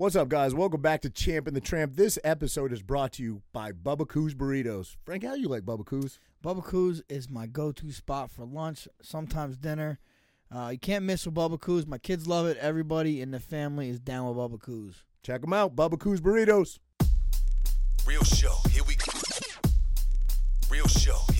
What's up, guys? Welcome back to Champ and the Tramp. This episode is brought to you by Bubbakoos Burritos. Frank, how you like Bubbakoos? Bubba Coos is my go-to spot for lunch, sometimes dinner. Uh, you can't miss with Bubbakoos. My kids love it. Everybody in the family is down with Bubbakoos. Check them out, Bubbakoos Burritos. Real show, here we go. Real show, here we go.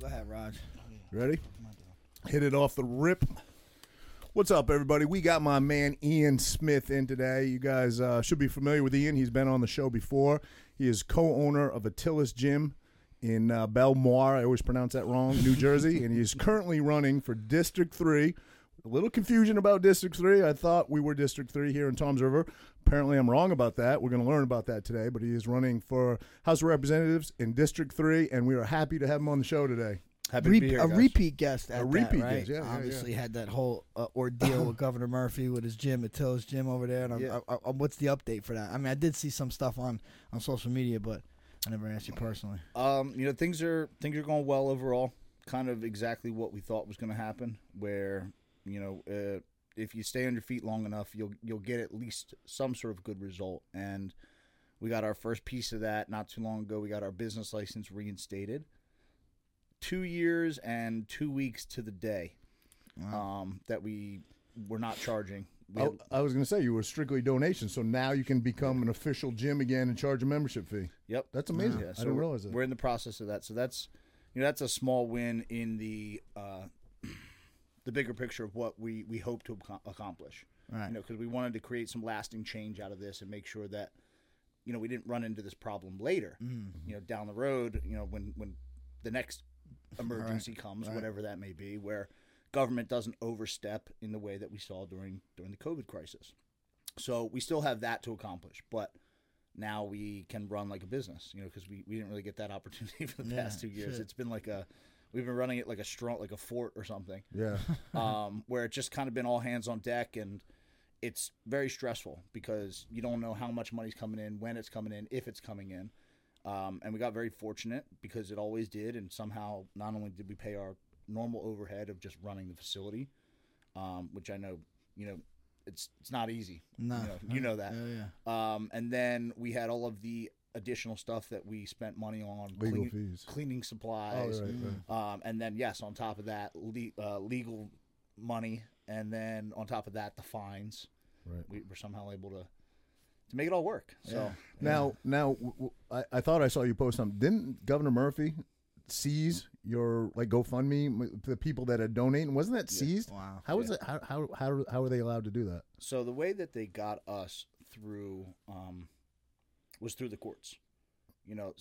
Go, ahead, Raj. Ready? Hit it off the rip. What's up, everybody? We got my man Ian Smith in today. You guys uh, should be familiar with Ian. He's been on the show before. He is co-owner of Atilis Gym in uh, Bellmawr. I always pronounce that wrong, New Jersey, and he's currently running for District Three. A little confusion about District Three. I thought we were District Three here in Tom's River. Apparently, I'm wrong about that. We're going to learn about that today. But he is running for House of Representatives in District Three, and we are happy to have him on the show today. Happy Re- to be here, a guys. repeat guest at A that, repeat right? guest, yeah, yeah, Obviously yeah. had that whole uh, ordeal with Governor Murphy with his gym, Atilis gym over there. And I'm, Yeah. I, I, what's the update for that? I mean, I did see some stuff on, on social media, but I never asked you personally. Um, you know, things are things are going well overall. Kind of exactly what we thought was going to happen. Where you know, uh, if you stay on your feet long enough, you'll you'll get at least some sort of good result. And we got our first piece of that not too long ago. We got our business license reinstated. Two years and two weeks to the day um, that we were not charging. We I, had- I was going to say you were strictly donation, so now you can become an official gym again and charge a membership fee. Yep. That's amazing. Yeah, I so didn't realize that. We're in the process of that. So that's you know that's a small win in the uh, the bigger picture of what we we hope to accomplish. Right. You know, because we wanted to create some lasting change out of this and make sure that you know we didn't run into this problem later. Mm-hmm. You know, down the road. You know, when when the next emergency comes, right. whatever that may be, where government doesn't overstep in the way that we saw during during the COVID crisis. So we still have that to accomplish, but now we can run like a business, you know, because we, we didn't really get that opportunity for the Yeah, past two years. It's been like a, we've been running it like a strong, like a fort or something, yeah. um, where it's just kind of been all hands on deck and it's very stressful because you don't know how much money's coming in, when it's coming in, if it's coming in. Um, and we got very fortunate because it always did. And somehow, not only did we pay our normal overhead of just running the facility, um, which I know, you know, it's it's not easy. No, you know, you know that. Yeah, yeah. Um, and then we had all of the additional stuff that we spent money on, Legal clean- fees. cleaning supplies, Oh, right, right. um, and then yes, on top of that, le- uh, legal money, and then on top of that, the fines. Right. We were somehow able to to make it all work. So Now, now, w- w- I, I thought I saw you post something. Didn't Governor Murphy seize your like GoFundMe the people that had donated? Wasn't that seized? Wow. How was it? How how how how are they allowed to do that? so the way that they got us through um, was through the courts. You know,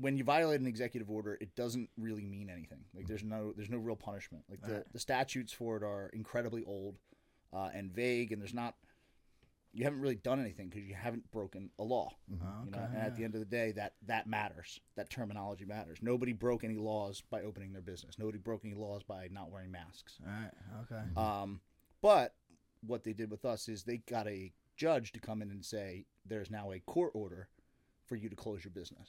when you violate an executive order, it doesn't really mean anything. Like there's no there's no real punishment. Like the, the statutes for it are incredibly old uh, and vague, and there's not you haven't really done anything because you haven't broken a law. You know, and at the end of the day, that that matters. That terminology matters. Nobody broke any laws by opening their business. Nobody broke any laws by not wearing masks. All right. Okay. Um, but what they did with us is they got a judge to come in and say there's now a court order for you to close your business.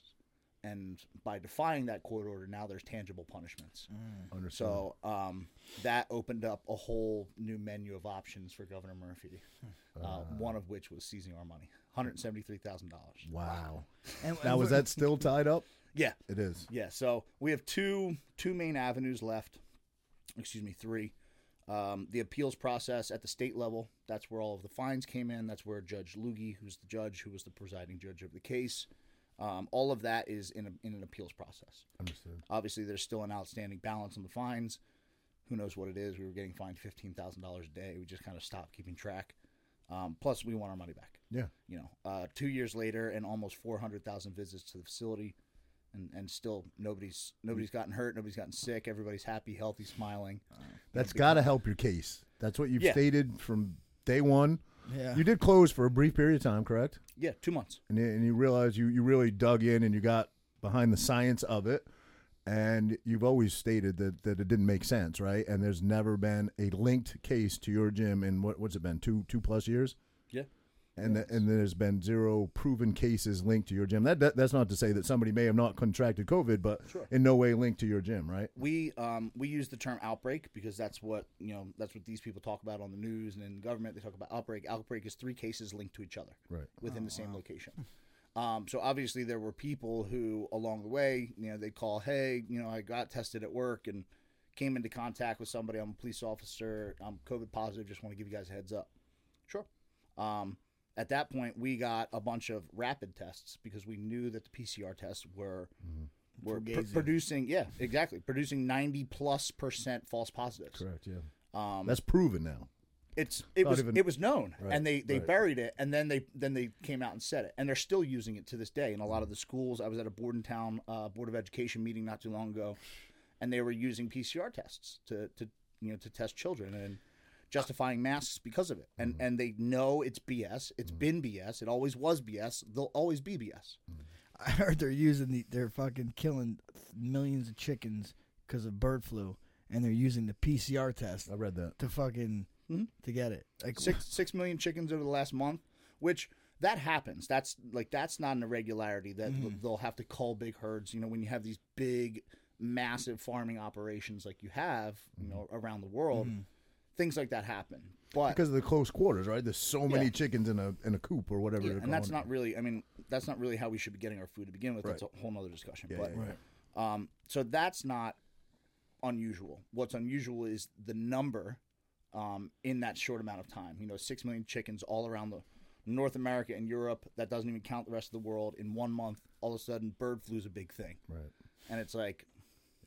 And by defying that court order, now there's tangible punishments. Understood. So um, that opened up a whole new menu of options for Governor Murphy. Uh, one of which was seizing our money, hundred seventy-three thousand dollars. wow. And, Now was that still tied up? Yeah, It is. Yeah, so we have two two main avenues left. Excuse me, three. Um, the appeals process at the state level. That's where all of the fines came in. That's where Judge Lougy, who's the judge, who was the presiding judge of the case, um, all of that is in, a, in an appeals process. Understood. Obviously, there's still an outstanding balance on the fines. Who knows what it is? We were getting fined fifteen thousand dollars a day. We just kind of stopped keeping track. Um, plus, we want our money back Yeah. you know, uh, two years later and almost 400,000 visits to the facility. And and still nobody's nobody's gotten hurt, nobody's gotten sick. Everybody's happy, healthy, smiling. Uh, That's got to help your case. That's what you've Yeah. stated from day one. Yeah. You did close for a brief period of time, correct? Yeah, two months. And, you- and you realized you, you really dug in and you got behind the science of it. And you've always stated that, that it didn't make sense, right? And there's never been a linked case to your gym in what what's it been two two plus years? Yeah. And th- and there's been zero proven cases linked to your gym. That, that that's not to say that somebody may have not contracted COVID, but Sure. in no way linked to your gym, right? We um we use the term outbreak because that's what you know that's what these people talk about on the news and in government. They talk about outbreak. Outbreak is three cases linked to each other. Right. within the same location. Um, so obviously there were people who along the way, you know, they call, hey, you know, I got tested at work and came into contact with somebody. I'm a police officer. I'm COVID positive. Just want to give you guys a heads up. Sure. Um, at that point, we got a bunch of rapid tests because we knew that the PCR tests were were pr- producing, yeah, exactly, producing 90 plus percent false positives. Correct. Yeah. Um, That's proven now. it's it Not was even- it was known, Right, and they they right. buried it, and then they then they came out and said it, and they're still using it to this day in a lot of the schools. I was at a Bordentown uh, Board of Education meeting not too long ago, and they were using PCR tests to to you know to test children and justifying masks because of it, and Mm-hmm. and they know it's BS. It's mm-hmm. been BS. It always was BS. They'll always be BS. Mm-hmm. I heard they're using the they're fucking killing millions of chickens because of bird flu, and they're using the PCR test I read that. to fucking Mhm. to get it. Like six six million chickens over the last month, which that happens. That's like that's not an irregularity that mm-hmm. they'll have to cull big herds. You know, when you have these big, massive farming operations like you have, you know, around the world, things like that happen. But Because of the close quarters, right? There's so many Yeah. chickens in a in a coop or whatever. yeah, and that's not really. I mean, that's not really how we should be getting our food to begin with. That's a whole nother discussion. Yeah, but yeah, Um, so that's not unusual. What's unusual is the number um, in that short amount of time. You know, six million chickens all around the North America and Europe. That doesn't even count the rest of the world. In one month, all of a sudden, bird flu is a big thing. Right. and it's like,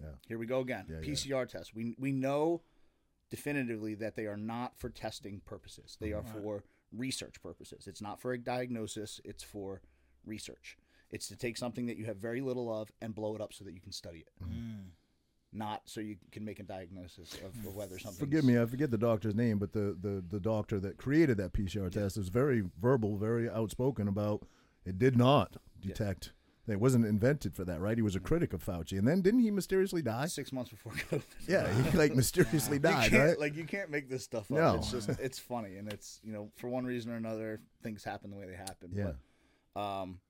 Yeah. here we go again. PCR tests. We we know definitively that they are not for testing purposes. They are for research purposes. It's not for a diagnosis. It's for research. It's to take something that you have very little of and blow it up so that you can study it. Mm-hmm. Not so you can make a diagnosis of, of whether something. Forgive me, I forget the doctor's name, but the, the, the doctor that created that PCR test was very verbal, very outspoken about it did not detect. It wasn't invented for that, right? He was a critic of Fauci, and then didn't he mysteriously die? Six months before COVID. Yeah, he like mysteriously died, right? Like you can't make this stuff up. No. It's just it's funny and it's you know for one reason or another things happen the way they happen. Yeah. But, um,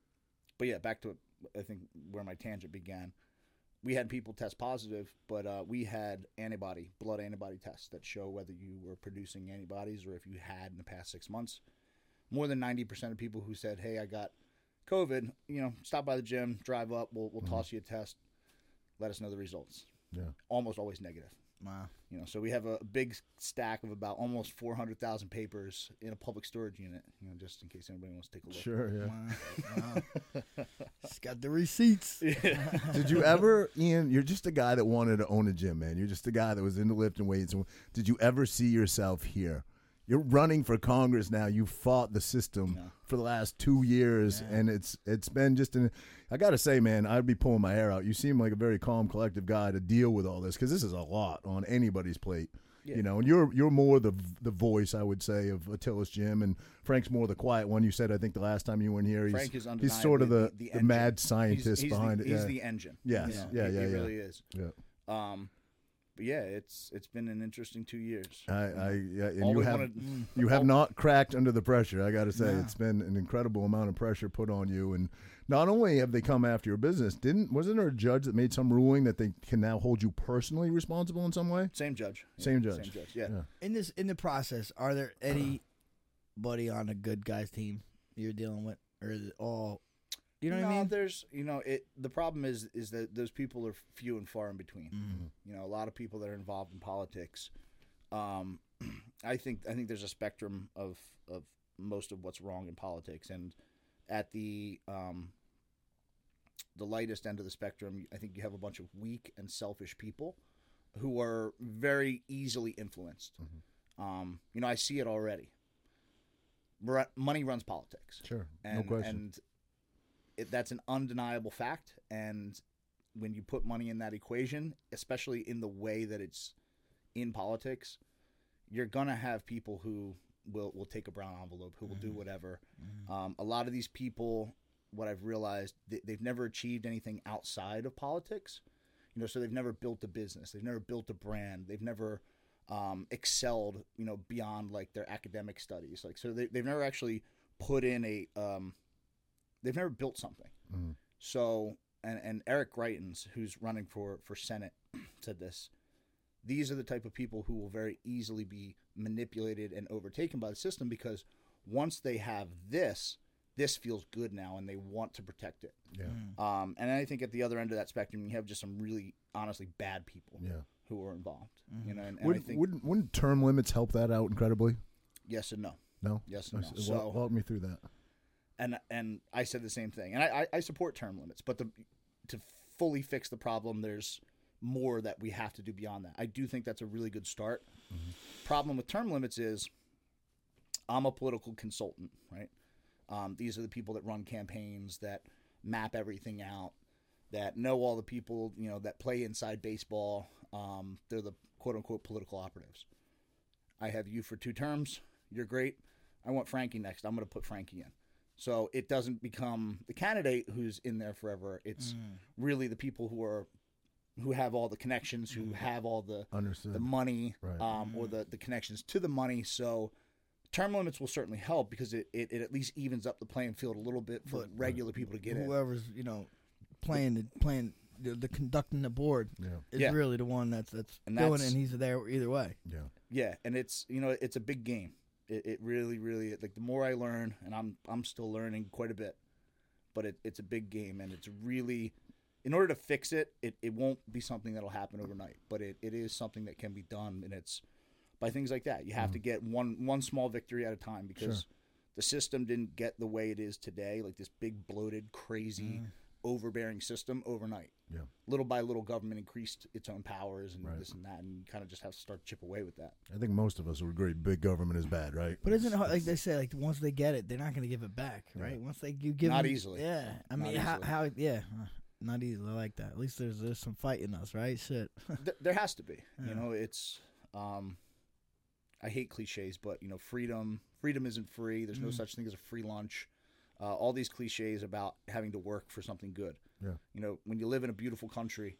but yeah, back to I think where my tangent began. We had people test positive, but uh, we had antibody blood antibody tests that show whether you were producing antibodies or if you had in the past six months. More than ninety percent of people who said, "Hey, I got COVID," you know, stop by the gym, drive up, we'll we'll toss you a test, let us know the results. Yeah. Almost always negative. wow. You know, so we have a big stack of about almost 400,000 papers in a public storage unit, you know, just in case anybody wants to take a look. Sure, yeah. Wow. wow. It's got the receipts. Yeah. Did you ever, Ian? You're just a guy that wanted to own a gym, man. You're just a guy that was into lifting weights. Did you ever see yourself here? You're running for Congress now. You fought the system for the last two years, and it's it's been just an. I gotta say, man, I'd be pulling my hair out. You seem like a very calm, collective guy to deal with all this because this is a lot on anybody's plate. You know, and you're you're more the the voice, I would say, of Atilis gym, and Frank's more the quiet one. You said, I think the last time you were in here, he's Frank is he's sort of the, undeniably the, the, mad scientist he's behind the, it. He's yeah. the engine. Yes. Know, Yeah, he, yeah, he yeah. really is. Yeah. Um, but yeah, it's it's been an interesting two years. I, I yeah, and All you have wanted- you have all- not cracked under the pressure. I got to say, No. it's been an incredible amount of pressure put on you, and not only have they come after your business, didn't wasn't there a judge that made some ruling that they can now hold you personally responsible in some way? Same judge. Yeah, Same judge. Same judge. Yeah. Yeah. In this in the process, are there anybody on a good guys team you're dealing with, or is it all? You know what I mean? there's you know it. The problem is is that those people are few and far in between. Mm-hmm. You know, a lot of people that are involved in politics. Um, I think I think there's a spectrum of of most of what's wrong in politics, and at the um, the lightest end of the spectrum, I think you have a bunch of weak and selfish people who are very easily influenced. Um, you know, I see it already. Money runs politics Sure, no question. and it, that's an undeniable fact. And when you put money in that equation, especially in the way that it's in politics, you're gonna have people who will will take a brown envelope, who will do whatever. Um, a lot of these people, what I've realized, they, they've never achieved anything outside of politics. You know, so they've never built a business, they've never built a brand, they've never um, excelled, you know, beyond like their academic studies. Like, so they, they've never actually put in a, um, they've never built something. So, and, and Eric Greitens, who's running for, for Senate, said this. These are the type of people who will very easily be manipulated and overtaken by the system because once they have this, this feels good now and they want to protect it. Yeah. Um, and I think at the other end of that spectrum, you have just some really, honestly bad people Yeah. who are involved. You know, and, and Wouldn't, think wouldn't wouldn't term limits help that out incredibly? yes and no. No. Yes and no. Walk- So- walk me through that. And and I said the same thing. And I, I, I support term limits, but the to fully fix the problem, there's more that we have to do beyond that. I do think that's a really good start. Problem with term limits is I'm a political consultant, right? Um, these are the people that run campaigns, that map everything out, that know all the people, you know, that play inside baseball. Um, they're the quote unquote political operatives. I have you for two terms. You're great. I want Frankie next. I'm going to put Frankie in. So it doesn't become the candidate who's in there forever. It's really the people who are who have all the connections, who have all the Understood. the money Right. um, or the, the connections to the money. So term limits will certainly help because it, it, it at least evens up the playing field a little bit for But- regular people to get in. Whoever's you know playing the playing the, the conducting the board Yeah. is Yeah. really the one that's that's And doing it, that's- and he's there either way. Yeah. Yeah, and it's you know it's a big game. It, it really, really like the more I learn, and I'm I'm still learning quite a bit, but it, it's a big game, and it's really in order to fix it, it, it won't be something that'll happen overnight, but it, it is something that can be done, and it's by things like that. You have to mm. get one one small victory at a time because the system didn't get the way it is today, like this big bloated, crazy, mm. overbearing system overnight. Yeah. Little by little, government increased its own powers and Right. this and that, and you kind of just have to start chip away with that. I think most of us would agree big government is bad, right? But isn't it hard, like they say, like once they get it, they're not going to give it back, right? Once they you give Not them- easily. Yeah, I Not mean, how, how? Yeah, uh, not easily. I like that. At least there's there's some fight in us, right? Shit. Th- there has to be. Yeah. You know, it's. Um, I hate cliches, but you know, freedom. Freedom isn't free. There's no Mm. such thing as a free lunch. Uh, all these cliches about having to work for something good. Yeah. You know, when you live in a beautiful country,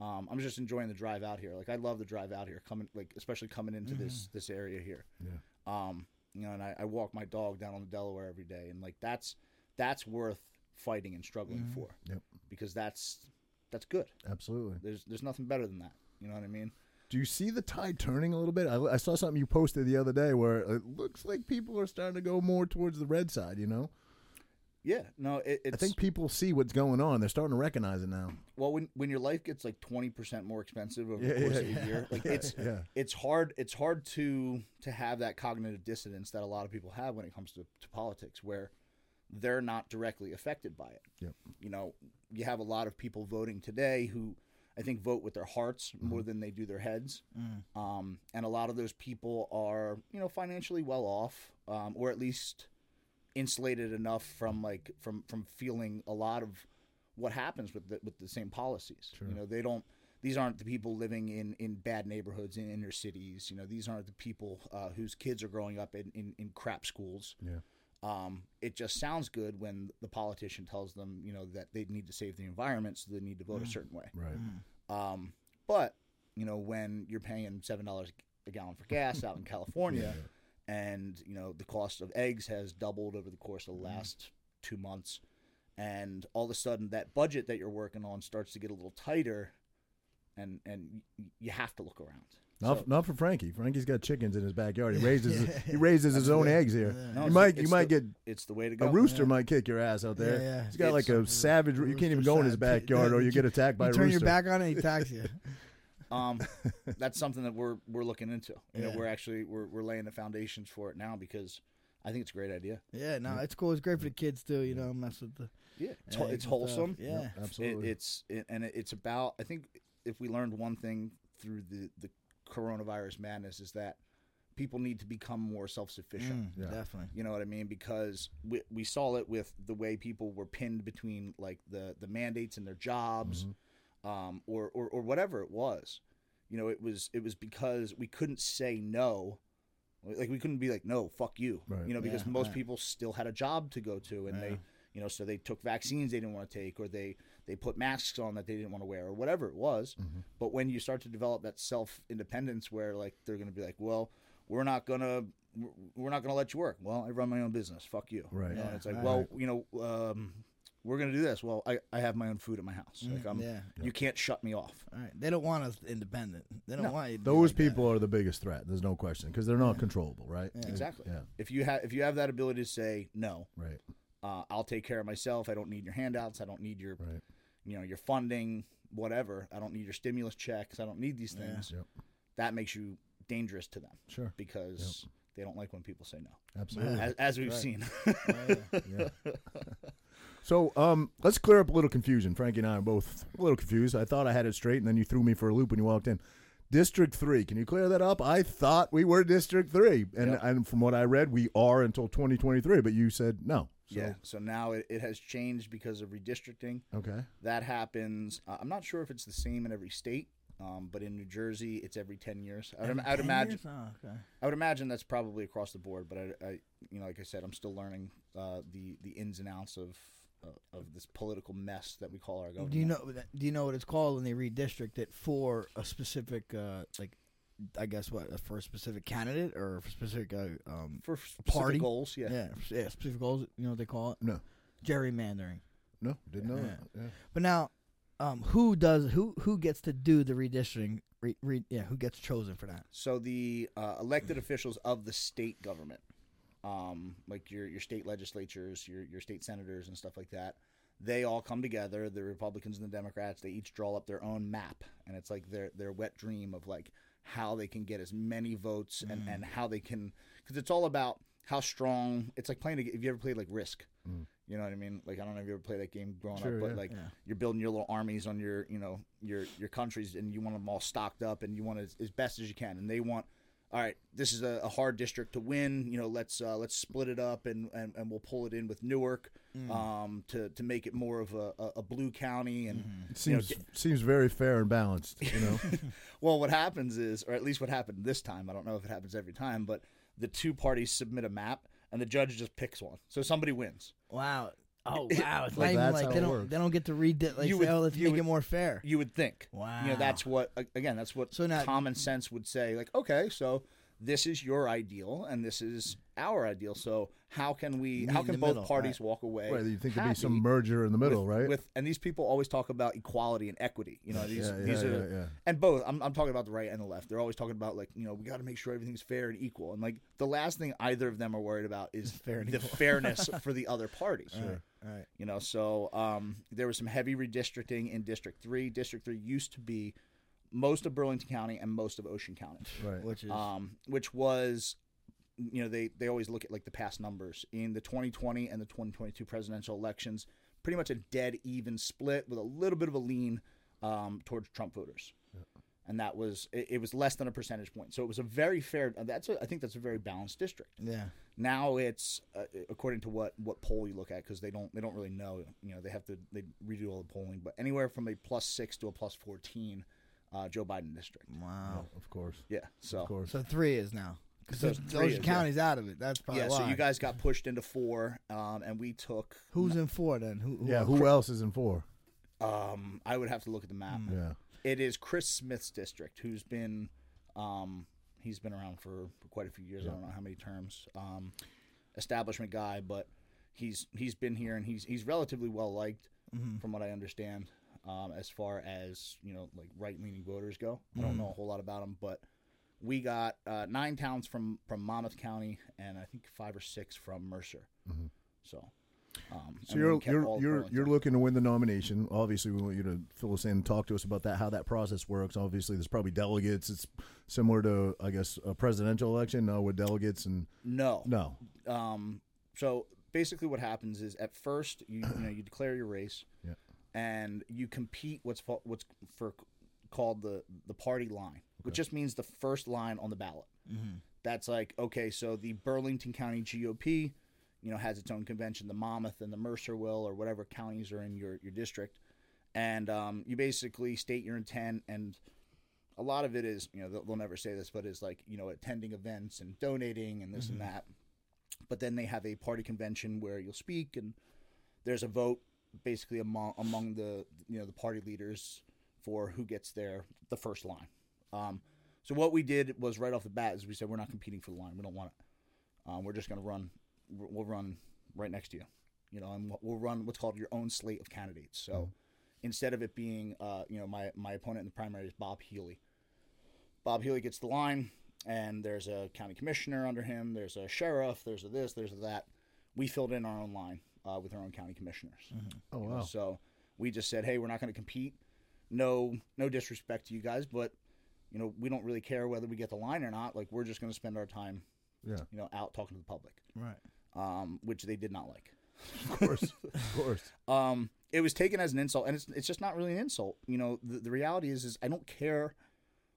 um, I'm just enjoying the drive out here. Like I love the drive out here, coming like especially coming into this this area here. Yeah. Um, you know, and I, I walk my dog down on the Delaware every day, and like that's that's worth fighting and struggling for. Yep. Because that's that's good. Absolutely. There's there's nothing better than that. You know what I mean? Do you see the tide turning a little bit? I, I saw something you posted the other day where it looks like people are starting to go more towards the red side. You know, Yeah. No, it, it's I think people see what's going on. They're starting to recognize it now. well when when your life gets like twenty percent more expensive over Yeah, the course yeah, of a yeah. year, like it's yeah. it's hard it's hard to to have that cognitive dissonance that a lot of people have when it comes to, to politics, where they're not directly affected by it. Yep. You know, you have a lot of people voting today who I think vote with their hearts Mm-hmm. more than they do their heads. Um, and a lot of those people are, you know, financially well off, um, or at least insulated enough from like from from feeling a lot of what happens with the with the same policies. You know, they don't. These aren't the people living in, in bad neighborhoods in inner cities. You know, these aren't the people uh, whose kids are growing up in, in, in crap schools. Yeah. Um, it just sounds good when the politician tells them, you know, that they need to save the environment, so they need to vote a certain way. Right. Um, but you know, when you're paying seven dollars a gallon for gas out in California, and you know the cost of eggs has doubled over the course of the mm-hmm. last two months, and all of a sudden that budget that you're working on starts to get a little tighter, and and you have to look around. Not, So- not for Frankie. Frankie's got chickens in his backyard. He raises he raises his own eggs here. No, you might you might the- get it's the way to go. a rooster might kick your ass out there. Yeah, yeah. He's got like a It's- savage. You can't even go in his backyard, or you get attacked by you a turn rooster. your back on it, he attacks you. um, that's something that we're we're looking into. You know, we're actually we're we're laying the foundations for it now because I think it's a great idea. Yeah, no, it's cool. It's great for the kids too. You know, mess with the Yeah, it's, it's and stuff. wholesome. Yeah, Yep, It, absolutely. it's it, and it, it's about. I think if we learned one thing through the the coronavirus madness is that people need to become more self-sufficient. Mm, Definitely. You know what I mean? Because we, we saw it with the way people were pinned between like the, the mandates and their jobs, Mm-hmm. Um, or, or or whatever it was. You know, it was it was because we couldn't say no, like we couldn't be like no, fuck you. Right. You know, because Yeah, most right. people still had a job to go to, and they, you know, so they took vaccines they didn't want to take, or they they put masks on that they didn't want to wear, or whatever it was. Mm-hmm. But when you start to develop that self independence, where like they're going to be like, well, we're not gonna we're not gonna let you work. Well, I run my own business. Fuck you. Right. You know, and Yeah, it's like, right. well, you know, um, we're gonna do this. Well, I, I have my own food at my house. Like I'm, yeah. you can't shut me off. All right. They don't want us independent. They don't No. want you. to be Those like that. people are the biggest threat. There's no question because they're not controllable, right? Exactly. Yeah. If you have if you have that ability to say no, Right. uh, I'll take care of myself. I don't need your handouts. I don't need your Right. you know your funding, whatever. I don't need your stimulus checks. I don't need these things. Yep. That makes you dangerous to them Sure. because they don't like when people say no, Absolutely. as, as we've seen. Yeah. So um, let's clear up a little confusion. Frankie and I are both a little confused. I thought I had it straight, and then you threw me for a loop when you walked in. District three. Can you clear that up? I thought we were District three, and, Yep. and from what I read, we are until 2023. But you said no. So, yeah. So now it, it has changed because of redistricting. Okay. That happens. Uh, I'm not sure if it's the same in every state, um, but in New Jersey, it's every 10 years. I would, Every I would 10 imagine. years? Oh, okay. I would imagine that's probably across the board. But I, I you know, like I said, I'm still learning uh, the the ins and outs of of this political mess that we call our government. Do you know? Do you know what it's called when they redistrict it for a specific, uh, like, I guess what for a specific candidate or for specific, uh, um, for specific party? goals? Yeah. yeah, yeah, specific goals. You know what they call it? No. Gerrymandering. No, didn't know Yeah. that. Yeah. But now, um, who does who who gets to do the redistricting? Re, re, yeah, who gets chosen for that? So the uh, elected officials of the state government, um, like your your state legislatures, your your state senators, and stuff like that, they all come together. The Republicans and the Democrats, they each draw up their own map, and it's like their their wet dream of like how they can get as many votes and and how they can because it's all about how strong. It's like playing. A, if you ever played like Risk. You know what I mean? Like I don't know if you ever played that game growing Sure, up, but yeah. like Yeah. you're building your little armies on your, you know, your your countries, and you want them all stocked up, and you want it as, as best as you can. And they want, all right, this is a, a hard district to win. You know, let's uh, let's split it up, and, and, and we'll pull it in with Newark um, to to make it more of a, a, a blue county. And It you know, seems seems very fair and balanced. You know. well, what happens is, or at least what happened this time, I don't know if it happens every time, but the two parties submit a map, and the judge just picks one. So somebody wins. Wow. Oh wow! It's Well, not that's like how they it don't works. they don't get to read it. Like You say, would- oh, let's you make would- it more fair. You would think. Wow. You know, that's what a- again. That's what So now- common sense would say. Like, okay, so this is your ideal, and this is our ideal. So how can we? Meet How can both middle, parties right. walk away? Right, you think there'd be some merger in the middle, with, right? With and these people always talk about equality and equity. You know, these Yeah, yeah, these yeah, are yeah. and both. I'm I'm talking about the right and the left. They're always talking about like you know we got to make sure everything's fair and equal. And like the last thing either of them are worried about is fair the equal. fairness for the other party. All right. You know, so um, there was some heavy redistricting in District Three. District Three used to be most of Burlington County and most of Ocean County, right. Which is um, which was, you know, they they always look at like the past numbers in the 2020 and the 2022 presidential elections. Pretty much a dead even split with a little bit of a lean um, towards Trump voters. And that was it, it was less than a percentage point, so it was a very fair. That's a, I think that's a very balanced district. yeah. Now it's uh, according to what what poll you look at because they don't they don't really know. You know they have to they redo all the polling, but anywhere from a plus six to a plus fourteen, uh, Joe Biden district. Wow. Of course. Yeah, so Of course. So three is now because So Ocean three is, yeah. County's out of it. That's probably yeah. why. So you guys got pushed into four, um, and we took. Who's in four then? Who? who Yeah. else? Who else is in four? Um, I would have to look at the map. Yeah. It is Chris Smith's district, who's been, um, he's been around for, for quite a few years. I don't know how many terms. Um, establishment guy, but he's he's been here and he's he's relatively well liked, from what I understand. Um, as far as you know, like right leaning voters go, I don't know a whole lot about them, but we got uh, nine towns from from Monmouth County and I think five or six from Mercer. So. Um, So you're you're you're you're looking to win the nomination. Obviously, we want you to fill us in and talk to us about that, how that process works. Obviously, there's probably delegates. It's similar to, I guess, a presidential election. No, with delegates and no, no. um, so basically what happens is at first you you know you declare your race Yeah. And you compete what's what's for called the the party line which just means the first line on the ballot That's like okay, so the Burlington County GOP, you know, has its own convention. The Monmouth and the Mercer will, or whatever counties are in your your district, and um, you basically state your intent. And a lot of it is, you know, they'll, they'll never say this, but is like you know attending events and donating and this and that. But then they have a party convention where you'll speak and there's a vote basically among among the you know the party leaders for who gets there the first line. Um, so what we did was right off the bat is we said we're not competing for the line. We don't want it. Um, we're just going to run. We'll run right next to you, you know, and we'll run what's called your own slate of candidates. So instead of it being, uh, you know, my my opponent in the primary is Bob Healey. Bob Healey gets the line, and there's a county commissioner under him. There's a sheriff. There's a this. There's a that. We filled in our own line uh, with our own county commissioners. Oh You know, wow. So we just said, hey, we're not going to compete. No, no disrespect to you guys, but you know, we don't really care whether we get the line or not. Like, we're just going to spend our time, Yeah. you know, out talking to the public, Right. um, which they did not like. Of course. of course. Um, it was taken as an insult, and it's it's just not really an insult. You know, the, the reality is, is I don't care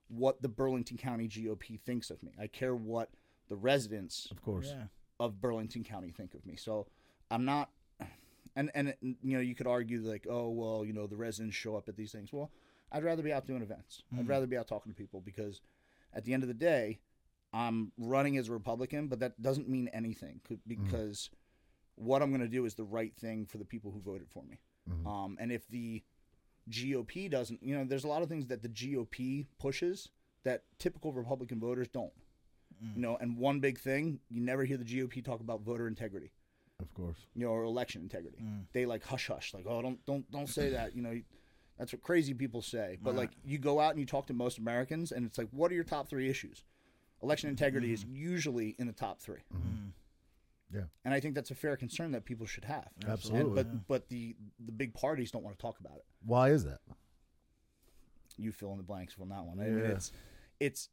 what the Burlington County GOP thinks of me. I care what the residents Of course. Yeah. Of Burlington County think of me. So I'm not, and and you know you could argue like, oh well, you know the residents show up at these things. Well, I'd rather be out doing events. I'd mm. rather be out talking to people because at the end of the day, I'm running as a Republican, but that doesn't mean anything c- mm. because what I'm going to do is the right thing for the people who voted for me. Mm-hmm. Um, and if the GOP doesn't, you know, there's a lot of things that the GOP pushes that typical Republican voters don't. You know, and one big thing, you never hear the GOP talk about voter integrity, Of course. you know, or election integrity. Mm. They like hush hush, like, oh, don't don't don't say that. You know, that's what crazy people say. But like, you go out and you talk to most Americans, and it's like, what are your top three issues? Election integrity is mm-hmm. usually in the top 3 mm-hmm. Yeah. and I think that's a fair concern that people should have. And- Absolutely. but but the the big parties don't want to talk about it. Why is that? You fill in the blanks from that one. I mean, Yeah. it's it's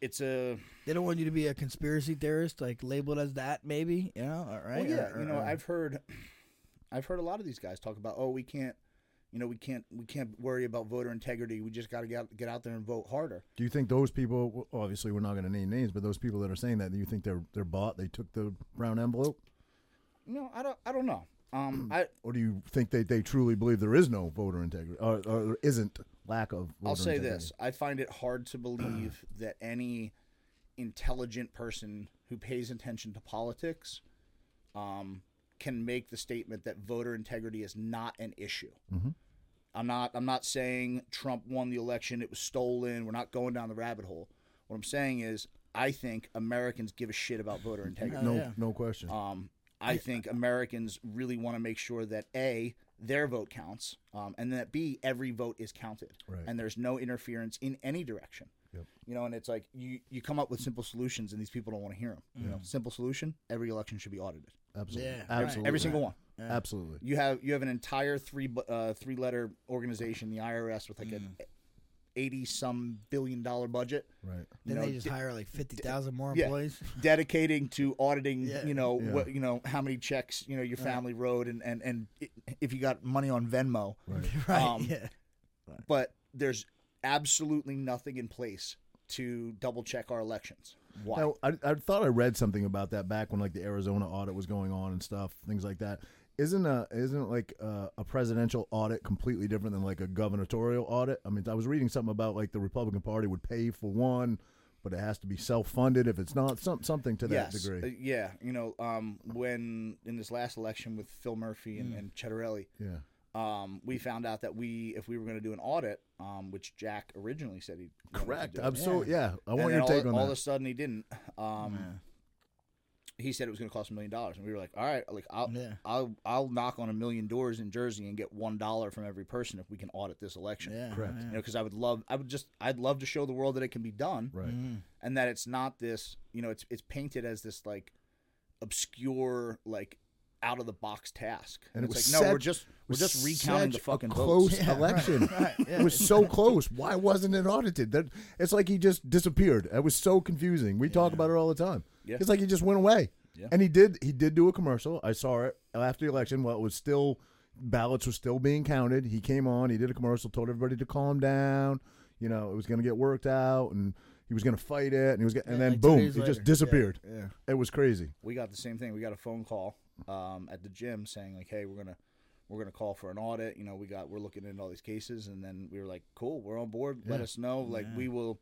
it's a They don't want you to be a conspiracy theorist, like labeled as that, maybe. You know, all right? Well, yeah, Or- you know, or- I've heard, I've heard a lot of these guys talk about, oh, we can't, you know, we can't, we can't worry about voter integrity. We just got to get out, get out there and vote harder. Do you think those people? Obviously, we're not going to name names, but those people that are saying that, do you think they're they're bought? They took the brown envelope, no I don't, I don't know. Um, I, or do you think they, they truly believe there is no voter integrity, or, or there isn't lack of? Voter I'll say integrity? this: I find it hard to believe that any intelligent person who pays attention to politics, um, can make the statement that voter integrity is not an issue. I'm not. I'm not saying Trump won the election. It was stolen. We're not going down the rabbit hole. What I'm saying is, I think Americans give a shit about voter integrity. No, yeah. no question. Um, I think Americans really want to make sure that A, their vote counts, um, and that B, every vote is counted, right. and there's no interference in any direction. Yep. You know, and it's like you you come up with simple solutions, and these people don't want to hear them. Mm. You know, mm. simple solution: every election should be audited. Absolutely, yeah, absolutely, every single one. Yeah. Absolutely. You have you have an entire three uh, three letter organization, the IRS, with like mm. a 80 some billion dollar budget. Right. You then know, they just de- hire like 50,000 more yeah, employees. dedicating to auditing, yeah. you know, yeah. what, you know, how many checks, you know, your uh-huh. family wrote and, and, and if you got money on Venmo. Right. right. Um, yeah. But there's absolutely nothing in place to double check our elections. Why? Now, I, I thought I read something about that back when like the Arizona audit was going on and stuff, things like that. Isn't a isn't like a, a presidential audit completely different than like a gubernatorial audit? I mean, I was reading something about like the Republican Party would pay for one, but it has to be self funded if it's not some, something to that yes, degree. uh, yeah. You know, um, when in this last election with Phil Murphy and, and Ciattarelli, yeah, um, we found out that we, if we were going to do an audit, um, which Jack originally said he correct. I'm so yeah. I and want your all, take on all that. All of a sudden he didn't. Um, He said it was going to cost a million dollars, and we were like, "All right, like I'll, Yeah. I'll, I'll knock on a million doors in Jersey and get one dollar from every person if we can audit this election." Yeah. Correct. yeah. You know, because I would love, I would just, I'd love to show the world that it can be done, right. Mm-hmm. and that it's not this, you know, it's it's painted as this like obscure, like out of the box task, And it it's was like, no, we're just, we're just recounting the fucking a votes. close Yeah, right, election. right, yeah. It was so close. Why wasn't it audited? That it's like he just disappeared. It was so confusing. We talk about it all the time. Yeah. It's like he just went away. Yeah. And he did. He did do a commercial. I saw it after the election. While it was still ballots were still being counted. He came on. He did a commercial. Told everybody to calm down. You know, it was going to get worked out. And he he was going to fight it, and he was, gonna, and Yeah, then like boom, days he just disappeared. Yeah. yeah. It was crazy. we got the same thing. We got a phone call um, at the gym saying like, "Hey, we're gonna we're gonna call for an audit. You know, we got we're looking into all these cases." And then we were like, "Cool, we're on board. Let Yeah. us know. Like, Yeah. we will.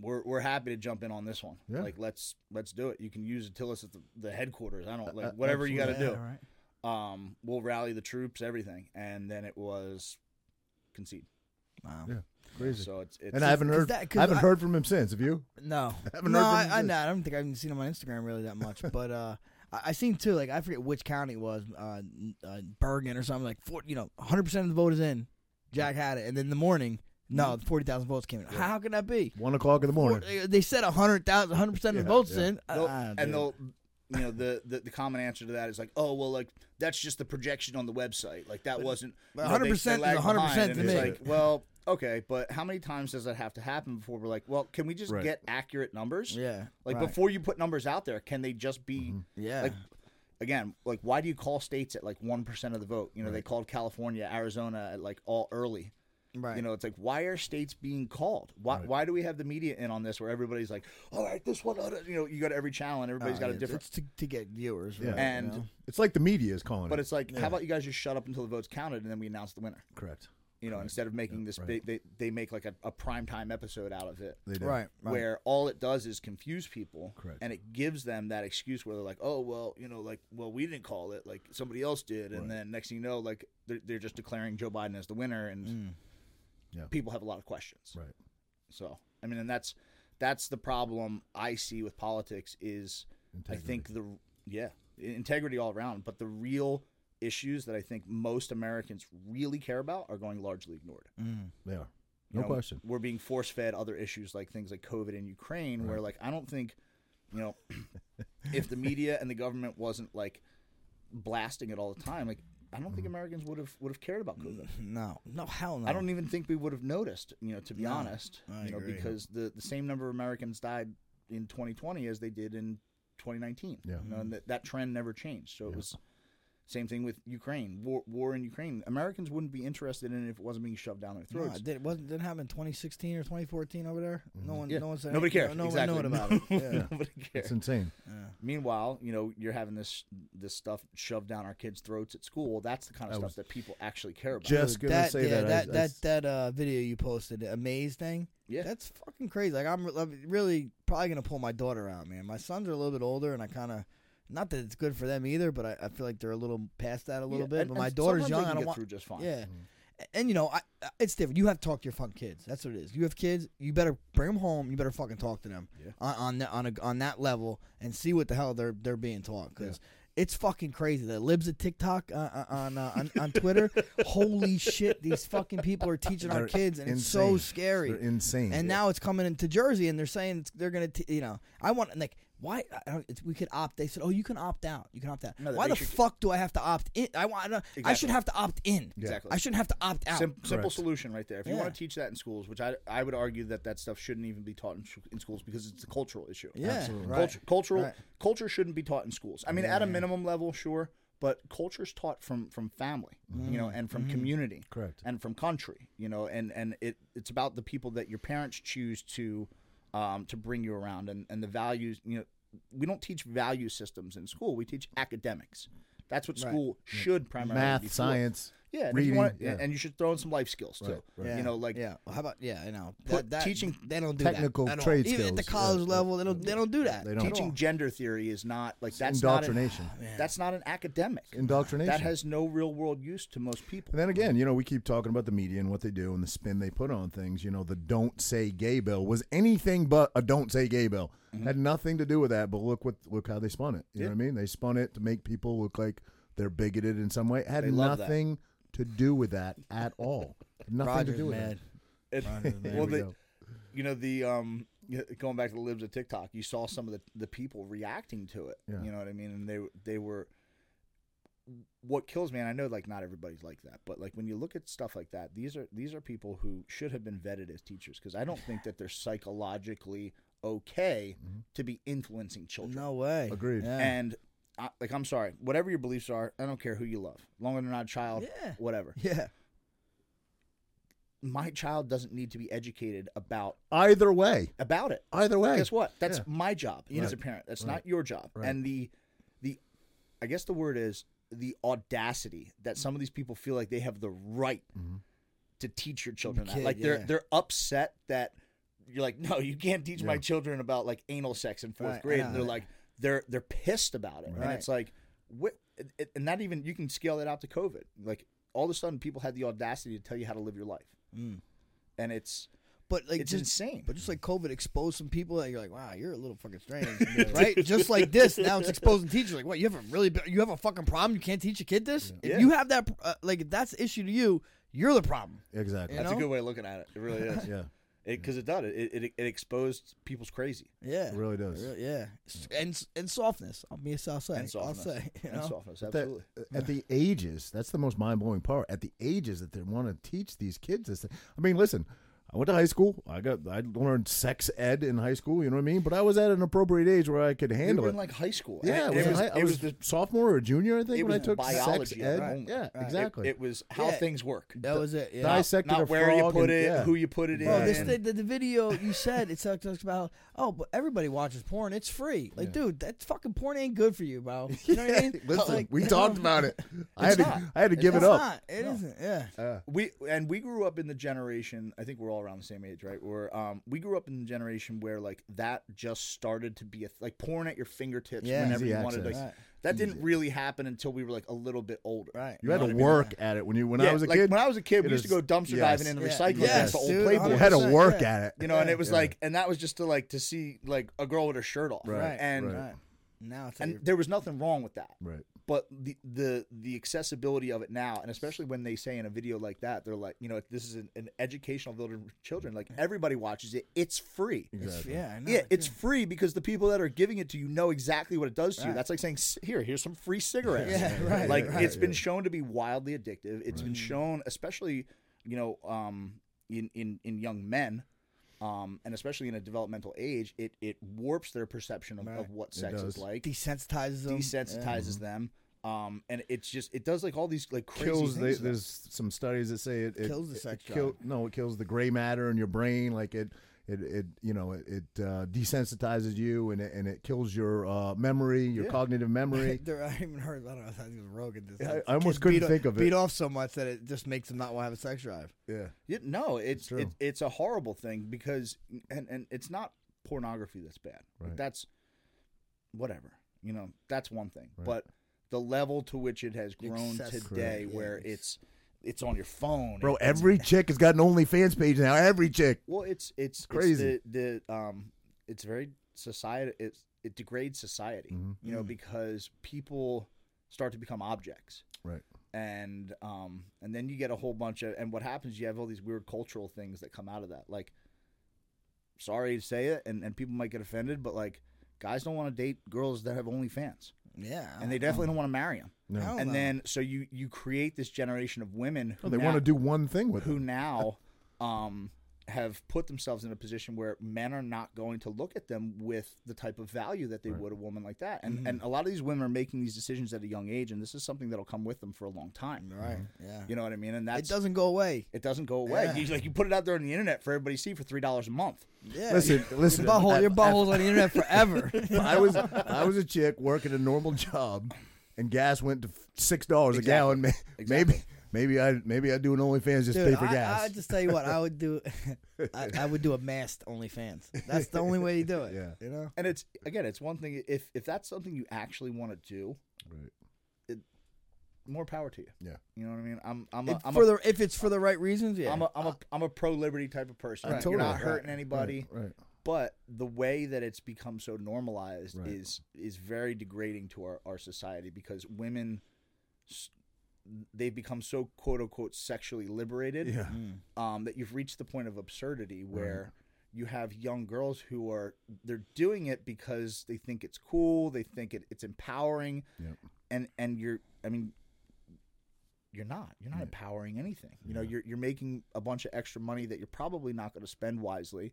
We're we're happy to jump in on this one. Yeah. Like, let's let's do it. You can use Atilis at the, the headquarters. I don't like uh, whatever you got to absolutely. do. right. Um, we'll rally the troops, everything. And then it was concede. Wow. Yeah. Crazy. So it's it's and I haven't 'cause heard. that- 'cause I haven't I- heard from him since. Have you? No, Haven't no, heard from I, him I, since. no, I don't think I haven't seen him on Instagram really that much. but uh, I, I seen too. Like I forget which county it was, uh, uh, Bergen or something. Like, 40, you know, 100 percent of the vote is in. Jack had it, and then in the morning, no, 40,000 votes came in. How can that be? One o'clock in the morning. Four- they said 100,000, 100 percent of the votes yeah. in. They'll- Ah, and dude. they'll you know the, the the common answer to that is like oh well like that's just the projection on the website like that wasn't you know, they- 100% they is lag 100% to me. like well okay but how many times does that have to happen before we're like well can we just Right. get accurate numbers yeah, like right. before you put numbers out there can they just be yeah, like again like why do you call states at like 1% of the vote you know they called california arizona at like all early right. you know, it's like why are states being called? Why Right. why do we have the media in on this where everybody's like, all right, this one, you know, you got every channel and everybody's Uh, got a different. it's to, to get viewers. Yeah. And- you know? It's like the media is calling But it. it's like, Yeah. how about you guys just shut up until the vote's counted and then we announce the winner? Correct. You know, Right. instead of making Yeah, this right. big, they they make like a, a prime time episode out of it, They do. right, right. where all it does is confuse people, Correct. and it gives them that excuse where they're like, oh well, you know, like well we didn't call it, like somebody else did, and then next thing you know, like they're, they're just declaring Joe Biden as the winner, and Mm. Yeah. people have a lot of questions. Right. So I mean, and that's that's the problem I see with politics is I think the yeah integrity all around, but the real issues that I think most Americans really care about are going largely ignored. Mm. they are. You No know, question. We're being force fed other issues like things like COVID and Ukraine, where like I don't think, you know, if the media and the government wasn't like blasting it all the time, like I don't think Americans would have would have cared about COVID. No, no, hell no. I don't even think we would have noticed, you know, to be No, honest, I you know, agree. because the the same number of Americans died in 2020 as they did in 2019. Yeah. You know, and that, that trend never changed. So it was same thing with Ukraine, war, war in Ukraine. Americans wouldn't be interested in it if it wasn't being shoved down their No, throats. it did, wasn't didn't happen in 2016 or 2014 over there. No one, Yeah. no one said Nobody anything- cared. No, exactly. one knew about it. Yeah. Nobody cared. It's insane. yeah. Meanwhile, you know, you're having this this stuff shoved down our kids' throats at school. Well, that's the kind of I stuff that people actually care about. Just gonna that, say yeah, that. That I that s- that uh, video you posted, the amaze thing. yeah, That's fucking crazy. Like I'm, I'm really probably gonna pull my daughter out, man. My sons are a little bit older, and I kind of, not that it's good for them either, but I, I feel like they're a little past that a little Yeah, bit. and- but my daughter's young. I don't want. through just fine. Yeah. And you know, I, it's different. You have to talk to your fucking kids. That's what it is. You have kids. You better bring them home. You better fucking talk to them Yeah. on on that, on, a, on that level and see what the hell they're they're being taught because. It's fucking crazy. The libs at TikTok uh, uh, on, uh, on on Twitter. Holy shit! These fucking people are teaching our They're kids, and it's so scary. They're insane. And now it's coming into Jersey, and they're saying they're gonna, t- you know, I want like why I don't, it's, we could opt. They said, oh, you can opt out. You can opt out. No, why the fuck do I have to opt in? I want. I should have to opt in. Yeah. Exactly. I shouldn't have to opt out. Sim- simple Correct. solution right there. If you Yeah. want to teach that in schools, which I, I would argue that that stuff shouldn't even be taught in, sh- in schools because it's a cultural issue. yeah, Absolutely. right. Culture, cultural Right. culture shouldn't be taught in schools. I mean, at a minimum level, sure, but culture's taught from from family, you know, and from mm-hmm. community, Correct. and from country, you know, and and it it's about the people that your parents choose to um, to bring you around, and and the values. You know, we don't teach value systems in school. We teach academics. That's what Right. school should primarily be Math, for. science. Yeah, and, reading, you want, yeah. and you should throw in some life skills too. Right, right. Yeah. You know, like yeah. How about yeah? I know Put that, that, teaching They don't do technical that at all. trade Even at the college yeah. level, they don't. They don't do that. Don't. teaching gender theory is not like that's not an, indoctrination. Ah, that's not an academic. Indoctrination. That has no real world use to most people. And then again, you know, we keep talking about the media and what they do and the spin they put on things. You know, the "Don't Say Gay" bill was anything but a "Don't Say Gay" bill. Mm-hmm. Had nothing to do with that. But look what look how they spun it. You know what I mean? They spun it to make people look like they're bigoted in some way. It had They love that. nothing to do with that at all. Nothing Roger's to do with mad. It- Roger's mad. Well, we the, you know the um going back to the libs of TikTok, you saw some of the, the people reacting to it. Yeah. You know what I mean? And they they were. What kills me, and I know like not everybody's like that, but like when you look at stuff like that, these are these are people who should have been vetted as teachers because I don't think that they're psychologically okay Mm-hmm. to be influencing children. No way. Agreed. Yeah. And I, like, I'm sorry, whatever your beliefs are, I don't care who you love, long as they're not a child, Yeah. whatever. yeah. my child doesn't need to be educated about Either way, about it. either way. Guess what? That's Yeah. my job as a parent. That's not your job. Right. And the the I guess the word is the audacity that some of these people feel like they have the right Mm-hmm. to teach your children that. Kid, Like they're yeah. they're upset that you're like, no, you can't teach my children about like anal sex in fourth Right, grade. And they're like, they're they're pissed about it, and it's like, what? it- And not even you can scale that out to COVID. Like all of a sudden, people had the audacity to tell you how to live your life, Mm. and it's But like it's just, insane. But just like COVID exposed some people that you're like, wow, you're a little fucking strange, right? just like this, now it's exposing teachers. Like, what? You have a really, you have a fucking problem. You can't teach a kid this. If Yeah. you have that, uh, like, if that's the issue to you, you're the problem. exactly. You that's know? a good way of looking at it. It really is. Yeah, because it, does it. It, it it exposed people's crazy Yeah, it really does. Really- yeah, and and softness. I'll be a South Side. and softness I'll say, you and know? softness. That- Absolutely. Uh, at the ages, that's the most mind blowing part. At the ages that they want to teach these kids this thing. I mean, listen, I went to high school. I got I learned sex ed in high school. You know what I mean? But I was at an appropriate age where I could We handle were it. in like high school. yeah, and it was, it was, in high- I it was was the sophomore or junior. I think when I took biology sex ed. only. Yeah, Right. exactly. It, it was how Yeah. things work. That was it. Yeah. Dissected not a where you put and- it, yeah. who you put it in. Bro, this the, the, the video you said it talks talks about oh, but everybody watches porn. It's free. Like, Yeah. dude, that fucking porn ain't good for you, bro. You know what I mean? Listen, Like, we talked about it. I had to. I had to give it up. Not. It not Yeah. Uh, we and we grew up in the generation. I think we're all around the same age, right? Where um, we grew up in the generation where like that just started to be a like porn at your fingertips Yeah. whenever Easy you wanted. Like access. Right. that didn't really happen until we were like a little bit older. Right. you had to what mean? work at it when you when yeah, I was a like kid. when I was a kid, it we used to is- go dumpster yes. diving in the Yeah. recycling Yes, bin for old dude, Playboy. you had to 100%, work yeah. at it. You know, and it was Yeah. like, and that was just to like to see like a girl with her shirt off, Right, And right. Right. Now it's and there was nothing wrong with that. right. But the the the accessibility of it now and especially when they say in a video like that they're like you know this is an, an educational video for children like everybody watches it. It's free. Exactly. yeah, I know. yeah it's free. because the people that are giving it to you know exactly what it does to you. That's like saying here here's some free cigarettes. Yeah, right, like right. it's been shown to be wildly addictive. It's been shown especially you know um in in in young men um, and especially in a developmental age, it, it warps their perception of, Right. of what sex is like desensitizes them. desensitizes them. Um, and it's just it does like all these like crazy kills the, things. there's some studies that say it, it Kills the it sex kill- drive. no it kills the gray matter in your brain like it it, it you know it, it uh, desensitizes you and it, and it kills your uh, memory your Yeah. cognitive memory There, I even heard. I don't know. I think it was Rogan. This, Yeah, I- I almost kids couldn't beat, think of it. Beat off so much that it just makes them not want to have a sex drive. yeah Yeah, no, it's true. it, it's a horrible thing because and and it's not pornography that's bad. Like, Right. that's whatever. You know, that's one thing. Right. But the level to which it has grown Excess- today, Correct. where Yeah, it's it's on your phone, bro it's- every chick has got an OnlyFans page now every chick Well, it's it's it's Crazy. the, the um, it's very society. It's it degrades society. Mhm. You know, Mm. because people start to become objects. right and um and then you get a whole bunch of and what happens you have all these weird cultural things that come out of that like sorry to say it and, and people might get offended but like guys don't want to date girls that have OnlyFans Yeah, and they definitely don't want to marry them no. Hell and no. then so you you create this generation of women who Oh, they now, want to do one thing with who it now um have put themselves in a position where men are not going to look at them with the type of value that they Right. would a woman like that and and a lot of these women are making these decisions at a young age and this is something that'll come with them for a long time right. Yeah, you know what I mean? And that it that's doesn't go away. it doesn't go away. Yeah. You, like you put it out there on the internet for everybody to see for three dollars a month. Yeah, listen listen your butthole, your I- butthole's on the internet forever. I was I was a chick working a normal job, and gas went to six dollars Exactly. a gallon. May- Exactly. Maybe maybe I maybe I do an OnlyFans just Dude, pay for I, gas. I just tell you what, I would do. I, I would do a masked OnlyFans. That's the only way you do it. Yeah. you know. And it's again, it's one thing if if that's something you actually want to do, Right. more power to you. Yeah. You know what I mean? I'm I'm a, If, I'm for a, the if it's for the right reasons, yeah. I'm a, I'm a, I'm a pro liberty type of person. I You're totally- not hurting right, anybody, Right. Right. but the way that it's become so normalized Right. is is very degrading to our, our society because women they've become so quote unquote sexually liberated Yeah. um, that you've reached the point of absurdity where you have young girls who are they're doing it because they think it's cool, they think it, it's empowering, Yep. and and you're I mean you're not you're not empowering anything. You know Yeah. you're you're making a bunch of extra money that you're probably not going to spend wisely.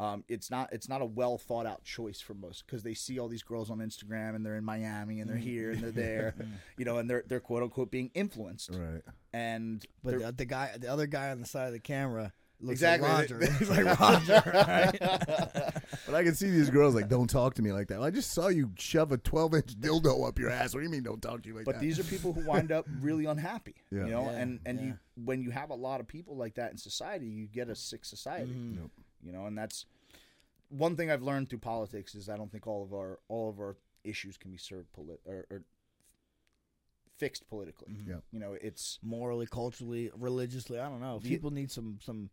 Um, it's not it's not a well thought out choice for most because they see all these girls on Instagram and they're in Miami and they're here and they're there, you know, and they're they're quote unquote being influenced. Right. And But the, the guy, the other guy on the side of the camera looks Exactly. like Roger. He's like Roger, right? But I can see these girls like, don't talk to me like that. Well, I just saw you shove a 12 inch dildo up your ass. What do you mean, don't talk to you like but that? But these are people who wind up really unhappy Yeah. you know Yeah, and and yeah. you when you have a lot of people like that in society you get a sick society Mm-hmm. Yep. You know and that's one thing i've learned through politics is i don't think all of our all of our issues can be served polit- or, or fixed politically Mm-hmm. Yep. you know it's Morally, culturally, religiously, I don't know. The- People need some some.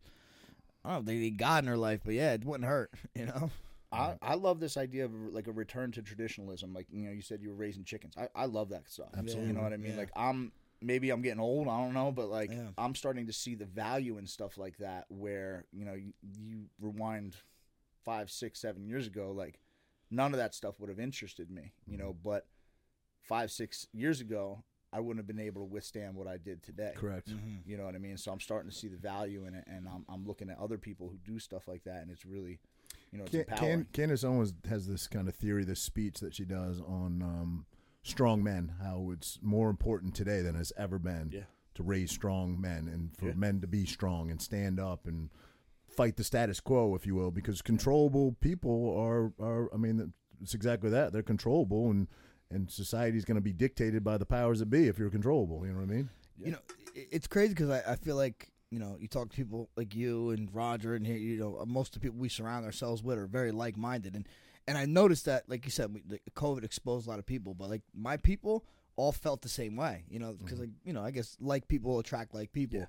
I don't know. if They need God in their life, but yeah, it wouldn't hurt. You know. I, I love this idea of like a return to traditionalism. Like you know, you said you were raising chickens. I, I love that stuff. Absolutely. You know what I mean? Yeah. Like I'm maybe I'm getting old. I don't know, but like Yeah. I'm starting to see the value in stuff like that. Where you know you, you rewind five, six, seven years ago, like none of that stuff would have interested me. You know, but five, six years ago, I wouldn't have been able to withstand what I did today. Correct. You know what I mean? So I'm starting to see the value in it, and I'm I'm looking at other people who do stuff like that, and it's really, you know, it's Can. Can, Candace Owens has this kind of theory, this speech that she does on um, strong men, how it's more important today than it's ever been Yeah. to raise strong men and for Yeah. men to be strong and stand up and fight the status quo, if you will, because controllable people are, are I mean, it's exactly that. They're controllable and, and society's going to be dictated by the powers that be if you're controllable. You know what I mean? You know, it's crazy because I, I feel like you know you talk to people like you and Roger and you know most of the people we surround ourselves with are very like minded and and I noticed that like you said we, the COVID exposed a lot of people but like my people all felt the same way you know because mm-hmm. like you know I guess like people attract like people.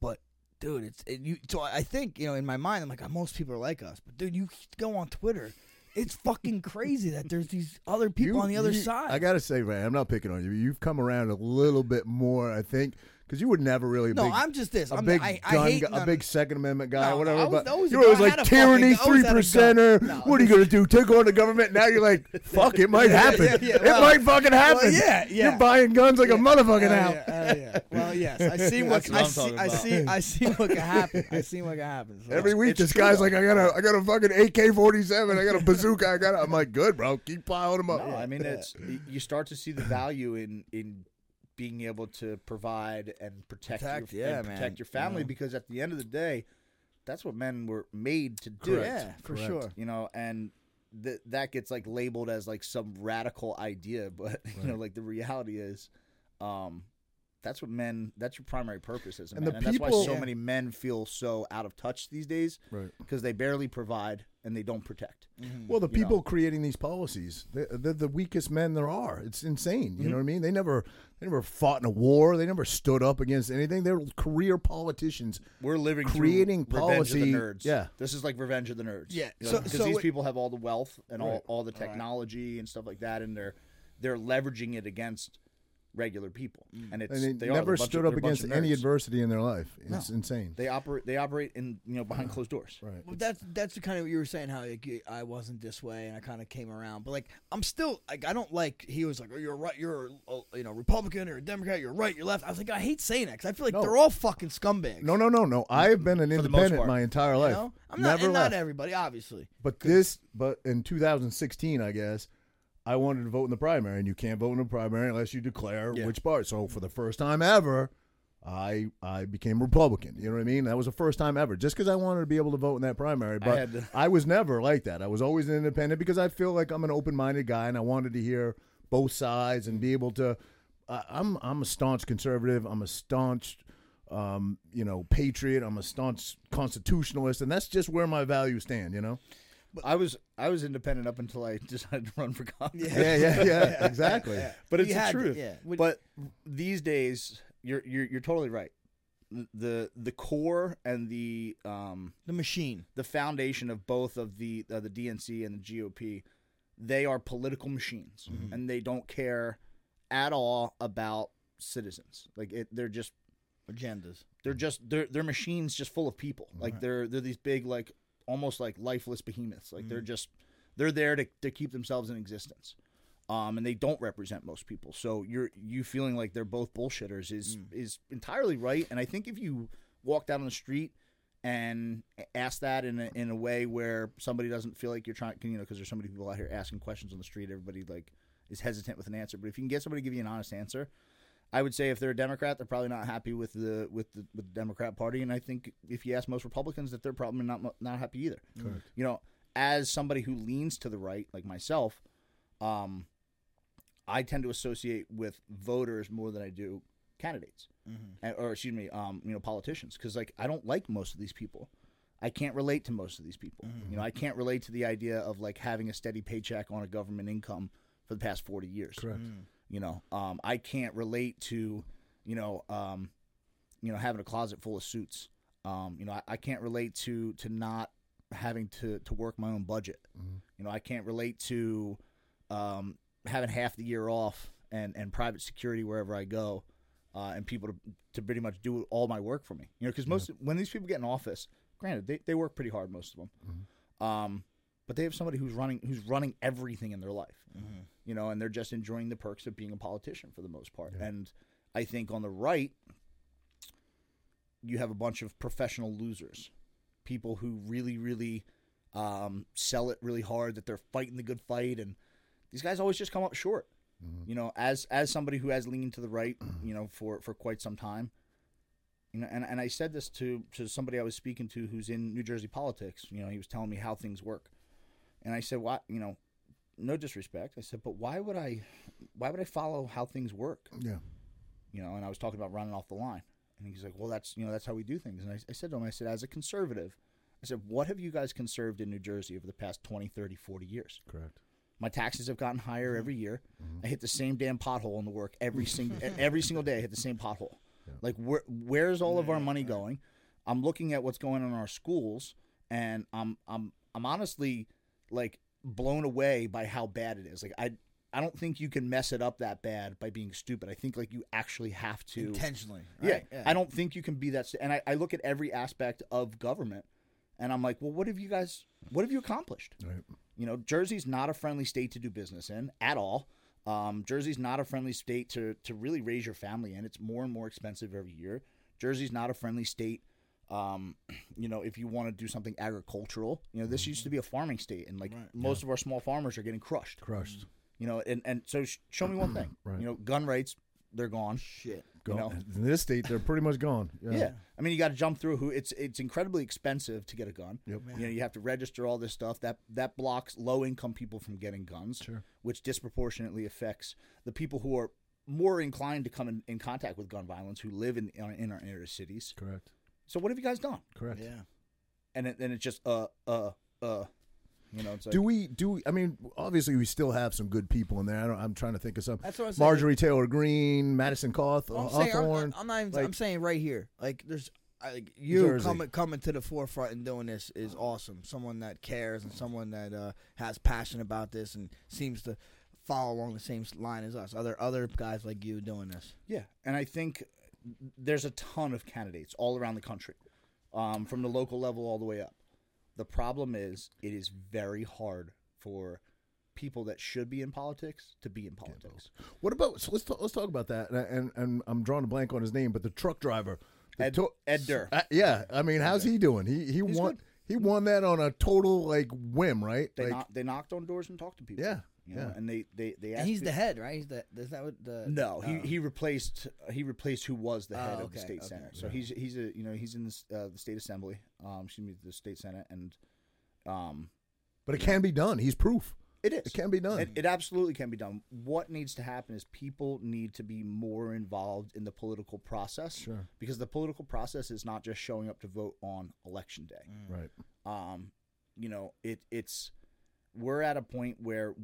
But dude it's it, you so I think you know in my mind I'm like ah, most people are like us. But dude you go on Twitter it's fucking crazy that there's these other people You- on the other you- side. I gotta say, man, I'm not picking on you. You've come around a little bit more, I think, because you were never really a no big, I'm just this a I'm big I, I gun, hate gu- a big Second Amendment guy, No, or whatever. I was- but I was you were always like tyranny, fucking- I always three had a percenter. No, what are you gonna do? Take on the government? Now you're like, fuck, it might happen. yeah, yeah, it well- might fucking happen. yeah, yeah. You're buying guns like a motherfucker now. yeah, oh, yeah. Well, yes, I see what That's what I see. talking I about. see. I see what can happen. I see what can happen. So, Every week, it's this guy's though. like, I got a, I got a fucking AK-47. I got a bazooka. I got. A, I'm like, good, bro. Keep piling them up. No, I mean it's you start to see the value in in being able to provide and protect, Protect, your, yeah, and man, protect your you family know? because at the end of the day, that's what men were made to do. yeah, for Correct. sure. You know, and th- that gets like labeled as like some radical idea, but you know, like the reality is, um, that's what men. That's your primary purpose as a And man, the and that's why so Yeah. many men feel so out of touch these days Right. because they barely provide and they don't protect. Well, the you know. people creating these policies, they're, they're the weakest men there are. It's insane. Mm-hmm. You know what I mean? They never, they never fought in a war. They never stood up against anything. They're career politicians. We're living Creating through Revenge of policy- the Nerds. yeah. this is like Revenge of the Nerds. Yeah, You know, so- because so these it- people have all the wealth and all, Right. all the technology and stuff like that, and they're they're leveraging it against regular people, mm. and it's And they, they never they're stood of- up they're a bunch against any adversity in their life. It's insane. They operate they operate in you know behind closed doors. Right. Well, that's that's the kind of what you were saying how like, I wasn't this way and I kind of came around, but like I'm still like I don't like he was like oh you're right you're a, you know Republican or a Democrat you're right you're left I was like I hate saying that because I feel like No. they're all fucking scumbags. No, no, no, no. I've been an For independent my entire you life. know? I'm not Never and not everybody obviously. But this, but in 2016, I guess, I wanted to vote in the primary, and you can't vote in the primary unless you declare Yeah. which part. So for the first time ever, I I became Republican. You know what I mean? That was the first time ever, just because I wanted to be able to vote in that primary. But I, to- was never like that. I was always an independent because I feel like I'm an open-minded guy, and I wanted to hear both sides and be able to. I I'm I'm a staunch conservative. I'm a staunch. Um, you know, patriot. I'm a staunch constitutionalist, and that's just where my values stand. You know. I was I was independent up until I decided to run for Congress. Yeah, yeah, yeah, exactly. But You it's the had to, truth. yeah. Would- But these days, you're you're you're totally right. The the core and the um The machine. the foundation of both of the uh, the DNC and the GOP, they are political machines, Mm-hmm. and they don't care at all about citizens. Like it, they're just Agendas. they're just they're they're machines just full of people. Like they're they're these big like almost like lifeless behemoths. Like Mm. they're just they're there to to keep themselves in existence. Um, and they don't represent most people. So you're you feeling like they're both bullshitters is Mm. is entirely right. And I think if you walked out on the street and ask that in a, in a way where somebody doesn't feel like you're trying, you know, because there's so many people out here asking questions on the street. Everybody like is hesitant with an answer. But if you can get somebody to give you an honest answer, I would say if they're a Democrat, they're probably not happy with the with the, with the Democrat Party. And I think if you ask most Republicans, that they're probably not not happy either. Correct. You know, as somebody who leans to the right, like myself, um, I tend to associate with voters more than I do candidates, And- or excuse me, um, you know, politicians, because like I don't like most of these people. I can't relate to most of these people. You know, I can't relate to the idea of like having a steady paycheck on a government income for the past forty years. Correct. You know, um, I can't relate to, you know, um, you know, having a closet full of suits. Um, you know, I, I can't relate to to not having to to work my own budget. You know, I can't relate to um, having half the year off and and private security wherever I go, uh, and people to to pretty much do all my work for me. You know, because most when these people get in office, granted they, they work pretty hard, most of them. Um, but they have somebody who's running who's running everything in their life. You know, and they're just enjoying the perks of being a politician for the most part. And I think on the right, you have a bunch of professional losers, people who really, really um, sell it really hard that they're fighting the good fight, and these guys always just come up short. You know, as as somebody who has leaned to the right, you know, for for quite some time, you know, and, and I said this to to somebody I was speaking to who's in New Jersey politics. You know, he was telling me how things work, and I said, "What? You know, no disrespect." I said, "But why would I? Why would I follow how things work?" Yeah. you know, and I was talking about running off the line. And he's like, well, that's, you know, that's how we do things. And I, I said to him, I said, as a conservative, I said, what have you guys conserved in New Jersey over the past 20, 30, 40 years? Correct. My taxes have gotten higher mm-hmm. every year. Mm-hmm. I hit the same damn pothole in the work every single every single day. I hit the same pothole. Like where where's all of our money going? I'm looking at what's going on in our schools, and I'm I'm I'm honestly like blown away by how bad it is. Like I I don't think you can mess it up that bad by being stupid. I think like you actually have to intentionally. yeah, right? I don't think you can be that. st- And I, I look at every aspect of government, and I'm like, well, what have you guys? What have you accomplished? Right. You know, Jersey's not a friendly state to do business in at all. Um, Jersey's not a friendly state to to really raise your family in. It's more and more expensive every year. Jersey's not a friendly state. Um, you know, if you want to do something agricultural, you know, this used to be a farming state, and like most of our small farmers are getting crushed. Crushed. You know, and and so sh- show me one thing. Right. You know, gun rights, they're gone. Shit. You know, In this state, they're pretty much gone. Yeah. yeah. I mean, you got to jump through who it's it's incredibly expensive to get a gun. Yep. You know, you have to register all this stuff. That that blocks low income people from getting guns, Sure. which disproportionately affects the people who are more inclined to come in, in contact with gun violence who live in in in our inner cities. Correct. So what have you guys done? Correct. Yeah. And it, and it's just uh uh uh, you know, it's like, Do we do? We, I mean, obviously, we still have some good people in there. I don't, I'm trying to think of some. That's what I'm saying. Marjorie Taylor Greene, Madison Cawth, I'm saying, I'm, Hawthorne. I'm not even. like- I'm saying right here, like there's. I, like you Jersey. coming coming to the forefront and doing this is awesome. Someone that cares and someone that uh, has passion about this and seems to follow along the same line as us. Other other guys like you doing this. Yeah, and I think there's a ton of candidates all around the country, um, from the local level all the way up. The problem is, it is very hard for people that should be in politics to be in politics. What about? So let's talk, let's talk about that. And, and and I'm drawing a blank on his name, but the truck driver, the Ed, to- Ed Durr. Uh, yeah, I mean, how's he doing? He he He's won. good. He won that on a total like whim, right? They, like, knock, they knocked on doors and talked to people. Yeah, you know, yeah. and they they they asked he's pe- the head, right? He's the. Is that what the? No, he, oh. he replaced he replaced who was the head Oh, of the state okay. senate. So he's he's a you know he's in this, uh, the state assembly, um, excuse me, the state senate, and um, but it can be done. He's proof. It is. It can be done. It, it absolutely can be done. What needs to happen is people need to be more involved in the political process. Sure. Because the political process is not just showing up to vote on election day. Right. Um, you know, it it's we're at a point where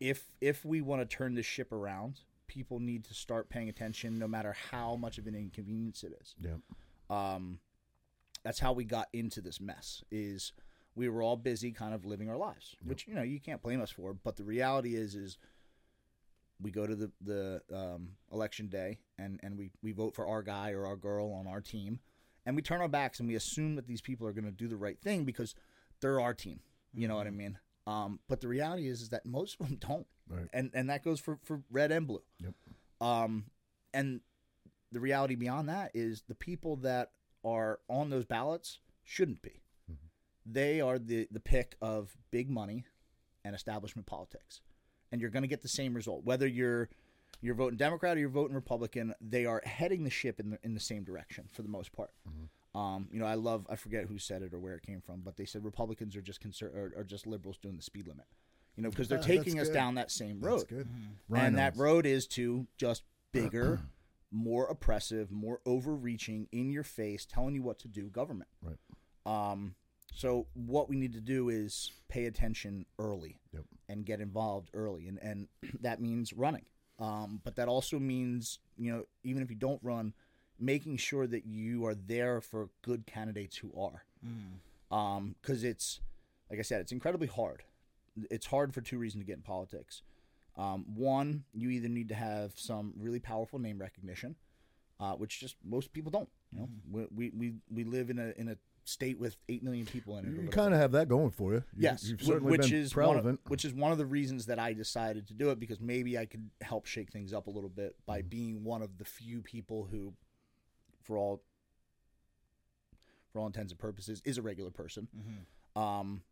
if if we want to turn this ship around, people need to start paying attention, no matter how much of an inconvenience it is. Yeah. um, that's how we got into this mess is we were all busy kind of living our lives which you know you can't blame us for but the reality is is we go to the the um, election day and and we we vote for our guy or our girl on our team and we turn our backs and we assume that these people are going to do the right thing because they're our team. You know what i mean um, but the reality is is that most of them don't Right. and and that goes for for red and blue Yep. um, and the reality beyond that is the people that are on those ballots shouldn't be. They are the the pick of big money and establishment politics, and you're going to get the same result whether you're you're voting Democrat or you're voting Republican. They are heading the ship in the in the same direction for the most part. Um, you know, I love I forget who said it or where it came from, but they said Republicans are just conser- are, are just liberals doing the speed limit. You know, because they're Ah, taking that's us good. down that same That's road good. and that road is to just bigger, more oppressive, more overreaching, in your face, telling you what to do government. Right. Um, so what we need to do is pay attention early Yep. and get involved early, and and that means running. Um, but that also means you know even if you don't run, making sure that you are there for good candidates who are, because it's like I said, it's incredibly hard. It's hard for two reasons to get in politics. Um, one, you either need to have some really powerful name recognition, uh, which just most people don't. You know, we, we, we, we live in a in a state with eight million people in it. You kind of have that going for you. you Yes, you've certainly which been is relevant. which is one of the reasons that I decided to do it because maybe I could help shake things up a little bit by being one of the few people who, for all for all intents and purposes, is a regular person, um,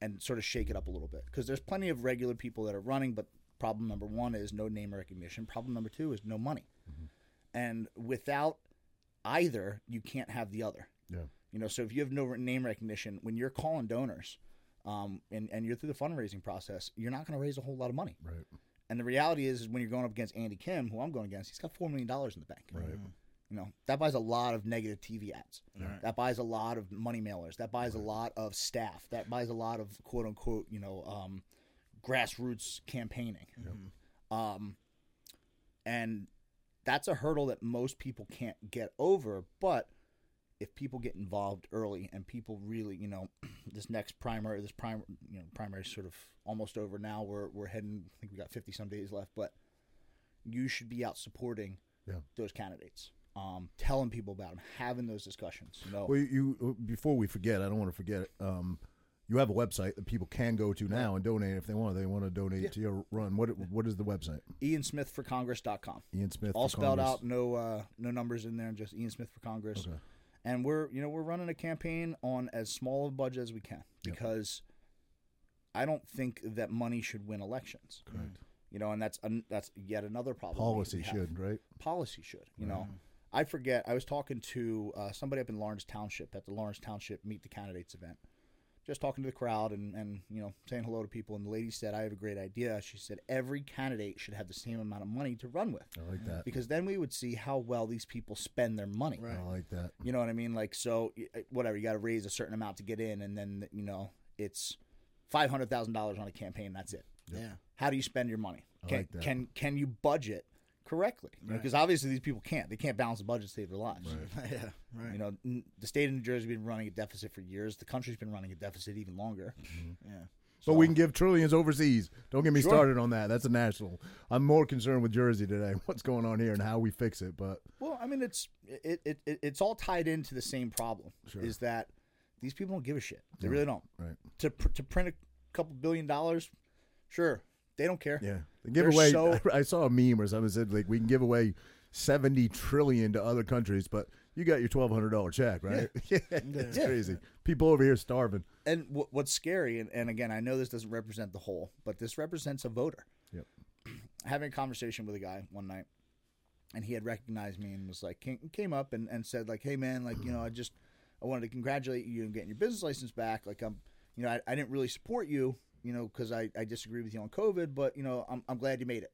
and sort of shake it up a little bit because there's plenty of regular people that are running, but problem number one is no name recognition. Problem number two is no money, and without either, you can't have the other. yeah. You know, so if you have no name recognition, when you're calling donors, um, and and you're through the fundraising process, you're not going to raise a whole lot of money. Right. And the reality is, is when you're going up against Andy Kim, who I'm going against, he's got four million dollars in the bank. Right. You know, that buys a lot of negative TV ads. That buys a lot of money mailers. That buys a lot of staff. That buys a lot of quote unquote, you know, um, grassroots campaigning. Um, and that's a hurdle that most people can't get over. But if people get involved early and people really, you know, this next primary, this prime, you know, primary is sort of almost over now. We're we're heading. I think we got fifty some days left, but you should be out supporting Yeah. those candidates, um, telling people about them, having those discussions. You know, Well, you, you before we forget, I don't want to forget it. Um, you have a website that people can go to now and donate if they want. They want to donate to your run. What what is the website? IanSmithForCongress.com. Ian Smith. all spelled Congress. out, no uh, no numbers in there, just Ian Smith for Congress. Okay. And we're you know we're running a campaign on as small a budget as we can because I don't think that money should win elections. Correct. You know, and that's an, that's yet another problem. Policy should right. Policy should. You know, I forget. I was talking to uh, somebody up in Lawrence Township at the Lawrence Township Meet the Candidates event. Just talking to the crowd and, and you know saying hello to people, and the lady said, "I have a great idea." She said, "Every candidate should have the same amount of money to run with." I like that. because then we would see how well these people spend their money. I like that. You know what I mean? Like, so uh, whatever, you got to raise a certain amount to get in, and then you know it's five hundred thousand dollars on a campaign. That's it. Yeah. How do you spend your money? I Can like that. can can you budget correctly? Because obviously these people can't. They can't balance the budget to save their lives. yeah. Right. You know, n- the state of New Jersey has been running a deficit for years. The country's been running a deficit even longer. Mm-hmm. yeah. But we can give trillions overseas. Don't get me Sure. started on that. That's a national. I'm more concerned with Jersey today. What's going on here and how we fix it. But Well, I mean, it's it, it, it it's all tied into the same problem. Is that these people don't give a shit. They really don't. right. To pr- to print a couple billion dollars, sure, they don't care. Yeah, they give They're away. so- I saw a meme or something that said like we can give away seventy trillion to other countries, but you got your twelve hundred dollar check, right? Yeah, it's Yeah. crazy. People over here starving. And w- what's scary, and, and again, I know this doesn't represent the whole, but this represents a voter. Yep. Having a conversation with a guy one night, and he had recognized me and was like, came, came up and, and said like, hey man, like you know, I just I wanted to congratulate you on getting your business license back. Like I'm, you know, I, I didn't really support you, you know, because I, I disagree with you on COVID, but you know, I'm I'm glad you made it.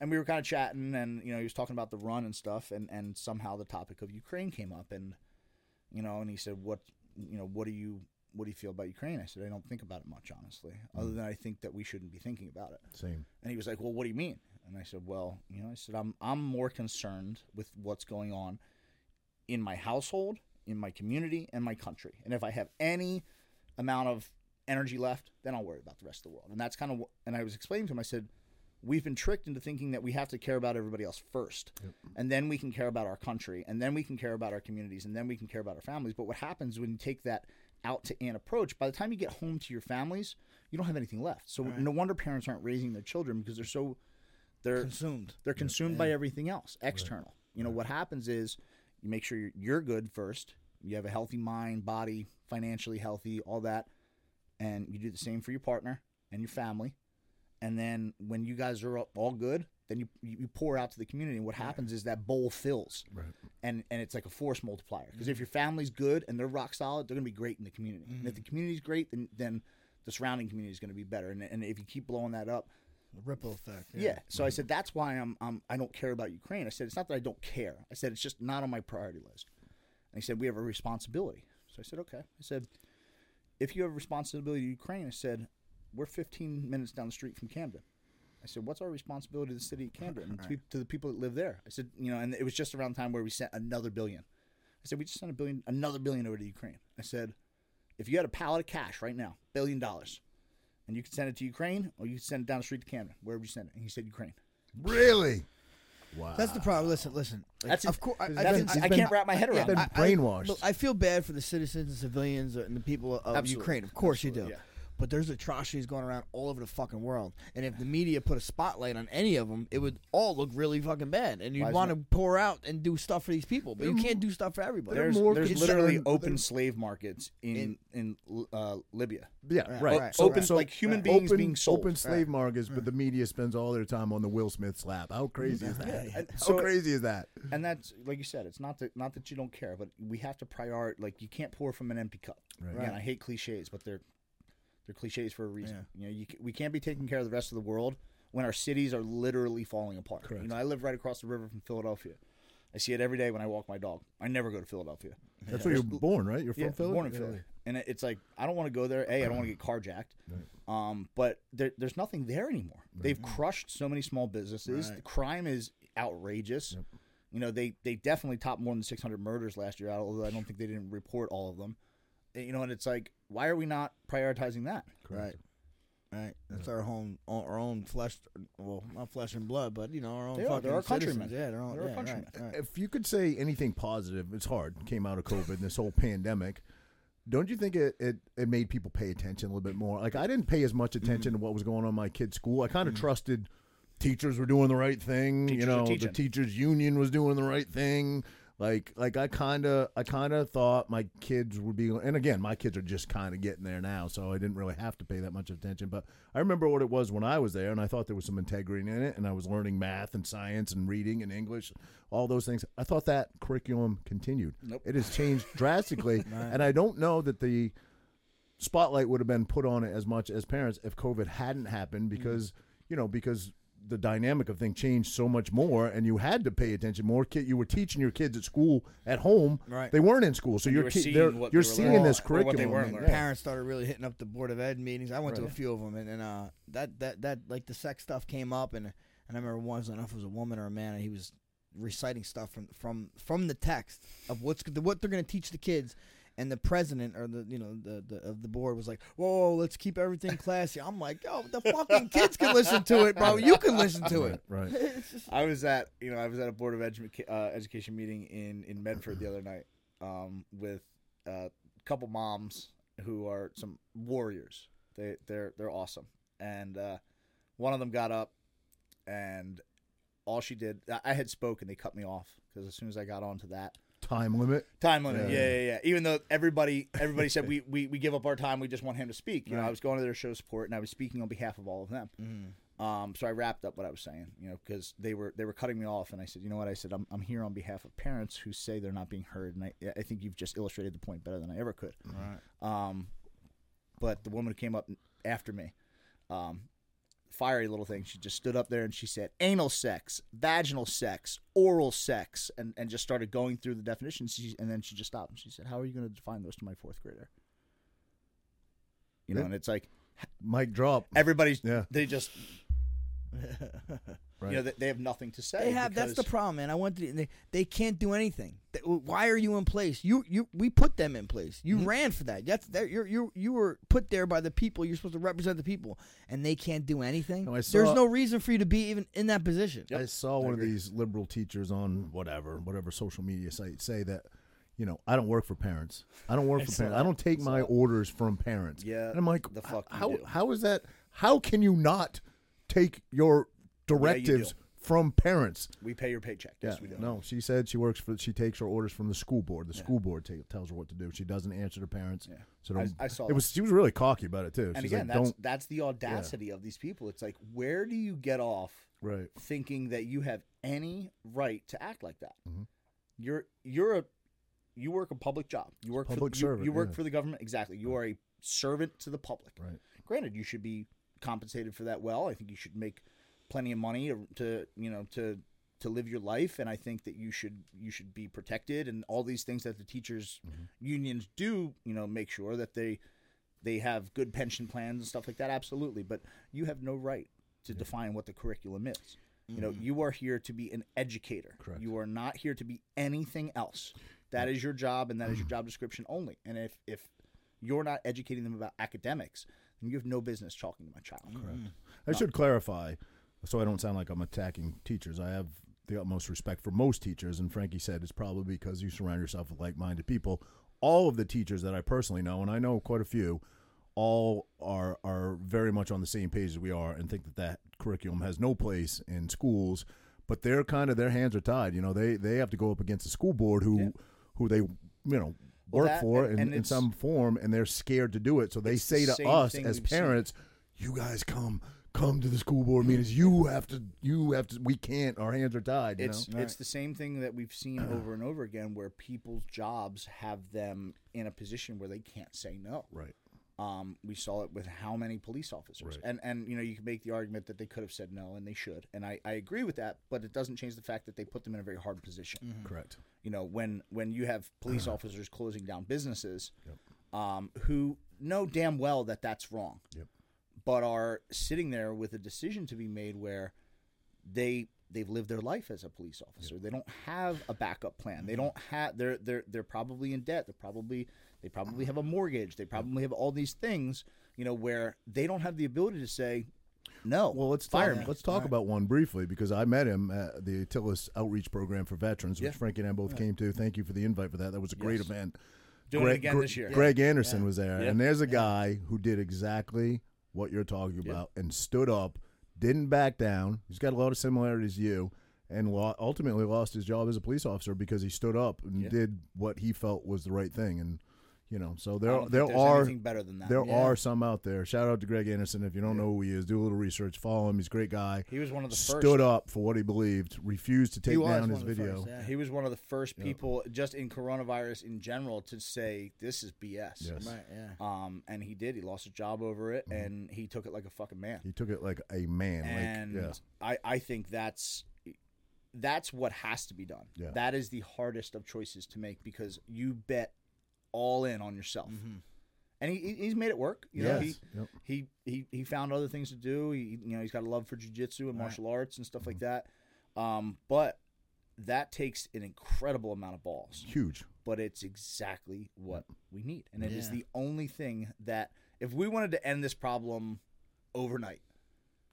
And we were kind of chatting, and you know, he was talking about the run and stuff, and and somehow the topic of Ukraine came up, and you know, and he said, "What, you know, what do you, what do you feel about Ukraine?" I said, "I don't think about it much, honestly, other mm. than I think that we shouldn't be thinking about it." Same. And he was like, "Well, what do you mean?" And I said, "Well, you know, I said I'm I'm more concerned with what's going on in my household, in my community, and my country. And if I have any amount of energy left, then I'll worry about the rest of the world." And that's kind of. what, And I was explaining to him, I said, "We've been tricked into thinking that we have to care about everybody else first, and then we can care about our country, and then we can care about our communities, and then we can care about our families. But what happens when you take that out to an approach? By the time you get home to your families, you don't have anything left. So no wonder parents aren't raising their children because they're so they're Consumed. they're consumed by everything else external. You know what happens is You make sure you're, you're good first. You have a healthy mind, body, financially healthy, all that, and you do the same for your partner and your family. And then when you guys are all good, then you you pour out to the community. And what happens is that bowl fills, Right. and and it's like a force multiplier. Because if your family's good and they're rock solid, they're gonna be great in the community. And if mm. the community's great, then then the surrounding community is gonna be better. And and if you keep blowing that up, the Ripple effect. yeah. So I said that's why I'm, I'm I don't care about Ukraine. I said it's not that I don't care. I said it's just not on my priority list. And he said we have a responsibility. So I said okay. I said if you have a responsibility to Ukraine, I said we're 15 minutes down the street from Camden. I said what's our responsibility to the city of Camden and to, to the people that live there? I said you know, and it was just around the time where we sent another billion. I said we just sent a billion, another billion over to Ukraine. I said if you had a pallet of cash right now, billion dollars. And you could send it to Ukraine, or you could send it down the street to Camden. Where would you send it? And he said Ukraine. Really? Wow. That's the problem. Listen, listen. Like, That's of course. I, I, That's I, can't wrap my head around. been it. I- I- brainwashed. look, I feel bad for the citizens and civilians and the people of Absolutely. Ukraine. Of course you do. Absolutely, yeah. But there's atrocities going around all over the fucking world. And if the media put a spotlight on any of them, it would all look really fucking bad. And you'd want to pour out and do stuff for these people. But you can't do stuff for everybody. They're There's, more there's literally they're- open slave markets in in, uh, Libya. Yeah, Right, right. right. So- Open- so- like human right. beings open, being sold. Open slave markets, but the mm. media spends all their time on the Will Smith slap. How crazy mm. is that? And How so- crazy is that? And that's like you said, it's not that not that you don't care, but we have to prioritize. Like you can't pour from an empty cup. Right. Again, I hate cliches, but they're they're cliches for a reason. You know, you, we can't be taking care of the rest of the world when our cities are literally falling apart. Correct. You know, I live right across the river from Philadelphia. I see it every day when I walk my dog. I never go to Philadelphia. That's where you're born, right? You're from Yeah, Philly. born in Yeah. Philly, and it's like I don't want to go there. A, I don't want to get carjacked. Um, but there, there's nothing there anymore. They've crushed so many small businesses. The crime is outrageous. You know, they they definitely topped more than 600 murders last year. Although I don't think they didn't report all of them. Uh, You know, and it's like, why are we not prioritizing that? Right. Right. That's our own our own flesh. Well, not flesh and blood, but you know our own They are. They're our citizens. countrymen. Yeah, they're all They're our countrymen. right, right. If you could say anything positive, it's hard. Came out of COVID and this whole pandemic. Don't you think it, it, it made people pay attention a little bit more? Like I didn't pay as much attention to what was going on in my kid's school. I kind of trusted teachers were doing the right thing. Teachers you know, the teachers union was doing the right thing. Like like I kind of I kind of thought my kids would be and again my kids are just kind of getting there now so I didn't really have to pay that much attention but I remember what it was when I was there and I thought there was some integrity in it and I was learning math and science and reading and English all those things. I thought that curriculum continued. Nope. it has changed drastically and I don't know that the spotlight would have been put on it as much as parents if COVID hadn't happened because you know because the dynamic of thing changed so much more and you had to pay attention more kid you were teaching your kids at school at home Right. they weren't in school so And you ki- seeing what you're they seeing learning this what curriculum and- yeah. parents started really hitting up the board of ed meetings. I went to a few of them, and, and uh, that that that like the sex stuff came up, and and I remember once, I don't know if it was a woman or a man, and he was reciting stuff from from from the text of what's what they're going to teach the kids. And the president or the you know the, the of the board was like, "Whoa, let's keep everything classy." I'm like, "Yo, the fucking kids can listen to it, bro. You can listen to it." right It's I was at you know I was at a board of edu- uh, education meeting in in Medford the other night um, with a couple moms who are some warriors. They they're they're awesome, and uh, one of them got up and all she did I- I had spoken. They cut me off because as soon as I got onto that time limit time limit, Yeah. yeah, yeah, yeah. Even though everybody everybody said we, we we give up our time, we just want him to speak. You know, I was going to their show support and I was speaking on behalf of all of them. Um, so I wrapped up what I was saying, you know, because they were they were cutting me off, and I said, you know what? I said I'm I'm here on behalf of parents who say they're not being heard, and I I think you've just illustrated the point better than I ever could. Right. Um, but the woman who came up after me, um, fiery little thing, she just stood up there and she said anal sex, vaginal sex, oral sex, and and just started going through the definitions. She, and then she just stopped and she said, "How are you going to define those to my fourth grader?" You know, Yeah. and it's like mic drop everybody's Yeah. they just right you know they, they have nothing to say. They have. That's the problem, man. I went to. They, they can't do anything. They- why are you in place? You you. We put them in place. You Mm-hmm. ran for that. That's that. You're you you were put there by the people. You're supposed to represent the people, and they can't do anything. No, I There's no reason for you to be even in that position. I saw one of these liberal teachers on whatever, whatever social media site say that, you know, I don't work for parents. I don't work for saw parents. I don't take my that. orders from parents. Yeah, And I'm like, the fuck you how how is that? How can you not take your directives from parents. We pay your paycheck. Yeah, Yes, we do. no, she said she works for. She takes her orders from the school board. The school board tells her what to do. She doesn't answer to parents. Yeah. So I- don't, I saw it that. was. She was really cocky about it too. And She's again, like, that's that's the audacity of these people. It's like, where do you get off right. thinking that you have any right to act like that? Mhm. You're you're a you work a public job. You work Public for you- servant, You, work yeah. for the government. Exactly. You are a servant to the public. Right. Granted, you should be compensated for that well. I think you should make plenty of money to you know to to live your life, and I think that you should you should be protected and all these things that the teachers Mm-hmm. unions do. You know, make sure that they they have good pension plans and stuff like that. Absolutely, but you have no right to define what the curriculum is. You know, you are here to be an educator. Correct. You are not here to be anything else. That is your job, and that is your job description only. And if if you're not educating them about academics, then you have no business talking to my child. Correct. I should clarify, so I don't sound like I'm attacking teachers. I have the utmost respect for most teachers, and Frankie said it's probably because you surround yourself with like-minded people. All of the teachers that I personally know, and I know quite a few, all are are very much on the same page as we are, and think that that curriculum has no place in schools. But they're kind of their hands are tied. You know, they they have to go up against the school board who Yeah. who they you know Well, work that- for and- in, in some form, and they're scared to do it. So they say the to us as we've seen. parents, "You guys come." Come to the school board meetings. You have to. You have to. We can't. Our hands are tied. You It's know? it's the same thing that we've seen over and over again, where people's jobs have them in a position where they can't say no. right. Um, we saw it with how many police officers, Right. and and you know you can make the argument that they could have said no, and they should, and I, I agree with that, but it doesn't change the fact that they put them in a very hard position. Correct. You know, when when you have police officers closing down businesses, um, who know damn well that that's wrong, Yep. But are sitting there with a decision to be made where they they've lived their life as a police officer. They don't have a backup plan. They mm-hmm. don't have they're they're they're probably in debt. They're probably they probably have a mortgage. They probably have all these things, you know, where they don't have the ability to say no. Well, let's fire talk. Let's talk about one briefly because I met him at the Atilis Outreach Program for Veterans, which Yeah. Frankie and I both came to. Thank you for the invite for that. That was a great Yes. event. Doing it Greg, again Gre- this year. Greg Anderson was there, Yeah. and there's a guy who did exactly what you're talking about and stood up, didn't back down. He's got a lot of similarities to you, and lo- ultimately lost his job as a police officer because he stood up and Yeah. did what he felt was the right thing. And you know, so there there are better than that. there Yeah. are some out there. Shout out to Greg Anderson. If you don't know who he is, do a little research. Follow him. He's a great guy. He was one of the Stood first. up for what he believed. Refused to take He down his video. first, yeah. He was one of the first people, just in coronavirus in general, to say this is BS. Yes. Right, yeah. Um, and he did. He lost his job over it, Mm-hmm. and he took it like a fucking man. He took it like a man. and like yeah. I, I think that's that's what has to be done. Yeah. That is the hardest of choices to make because you bet all in on yourself, and he, he- he's made it work. You know, he, yep. he he he found other things to do. He you know he's got a love for jujitsu and martial arts and stuff Mm-hmm. like that. Um, but that takes an incredible amount of balls Huge. but it's exactly what we need. And it is Yeah. the only thing that, if we wanted to end this problem overnight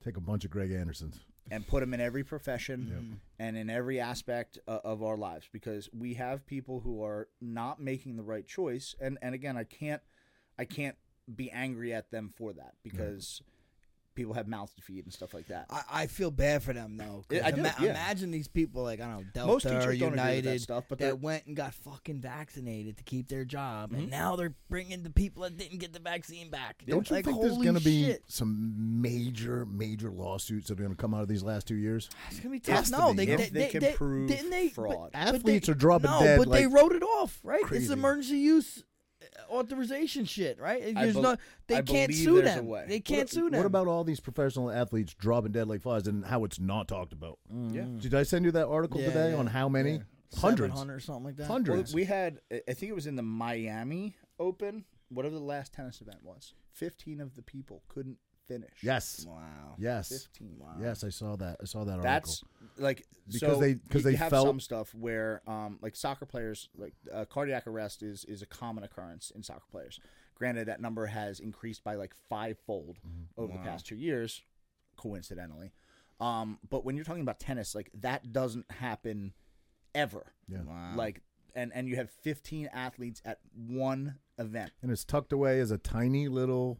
Take a bunch of Greg Andersons. And put them in every profession and in every aspect uh, of our lives, because we have people who are not making the right choice. And, and again, I can't, I can't be angry at them for that because people have mouths to feed and stuff like that. I, I feel bad for them though. I do, ima- yeah. Imagine these people like I don't know Delta Most teachers or don't agree with that United stuff, but that went and got fucking vaccinated to keep their job, Mm-hmm. and now they're bringing the people that didn't get the vaccine back. Don't you like, think there's going to be some major, major lawsuits that are going to come out of these last two years? It's gonna be Has tough. to No, be, they, if they, they can they, prove didn't they, fraud. But, but Athletes they, are dropping no, dead but they wrote it off, right? crazy. It's emergency use authorization shit, right? There's bel- no, they I can't believe sue there's a them. way. They can't what, sue them. What about all these professional athletes dropping dead like flies and how it's not talked about? Mm. Yeah. Did I send you that article Yeah, today yeah, on how many? yeah. Hundreds. 700 or something like that? Well, Hundreds. we had, I think it was in the Miami Open, whatever the last tennis event was. Fifteen of the people couldn't finish. Yes. Wow. Yes. fifteen. Wow. Yes, I saw that. I saw that That's article. like Because so they- 'cause they have felt- some stuff where um like soccer players like uh, cardiac arrest is is a common occurrence in soccer players. Granted, that number has increased by like fivefold Mm-hmm. over the past two years, coincidentally. Um, but when you're talking about tennis, like that doesn't happen ever. Yeah. Like and and you have 15 athletes at one event. And it's tucked away as a tiny little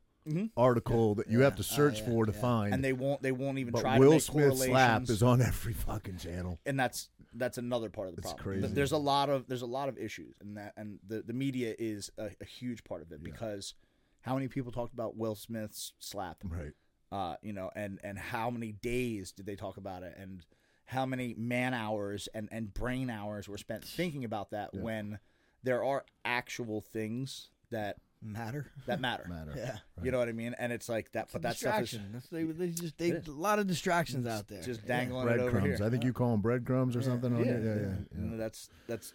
article that you have to Oh, search yeah, for to yeah. find. and they won't they won't even but try to Will make Smith slap is on every fucking channel. and that's that's another part of the It's problem. crazy. There's a lot of there's a lot of issues, and that and the the media is a, a huge part of it because how many people talked about Will Smith's slap, Right. uh, you know, and and how many days did they talk about it, and how many man hours and and brain hours were spent thinking about that when there are actual things that Matter. that matter. Matter. Yeah. You know what I mean? And it's like that, but that stuff is. That's, they, they just they, a lot of distractions out there. just dangling it over Breadcrumbs. here. I think you call them breadcrumbs or something. On yeah, it. yeah, yeah, You know, yeah. that's that's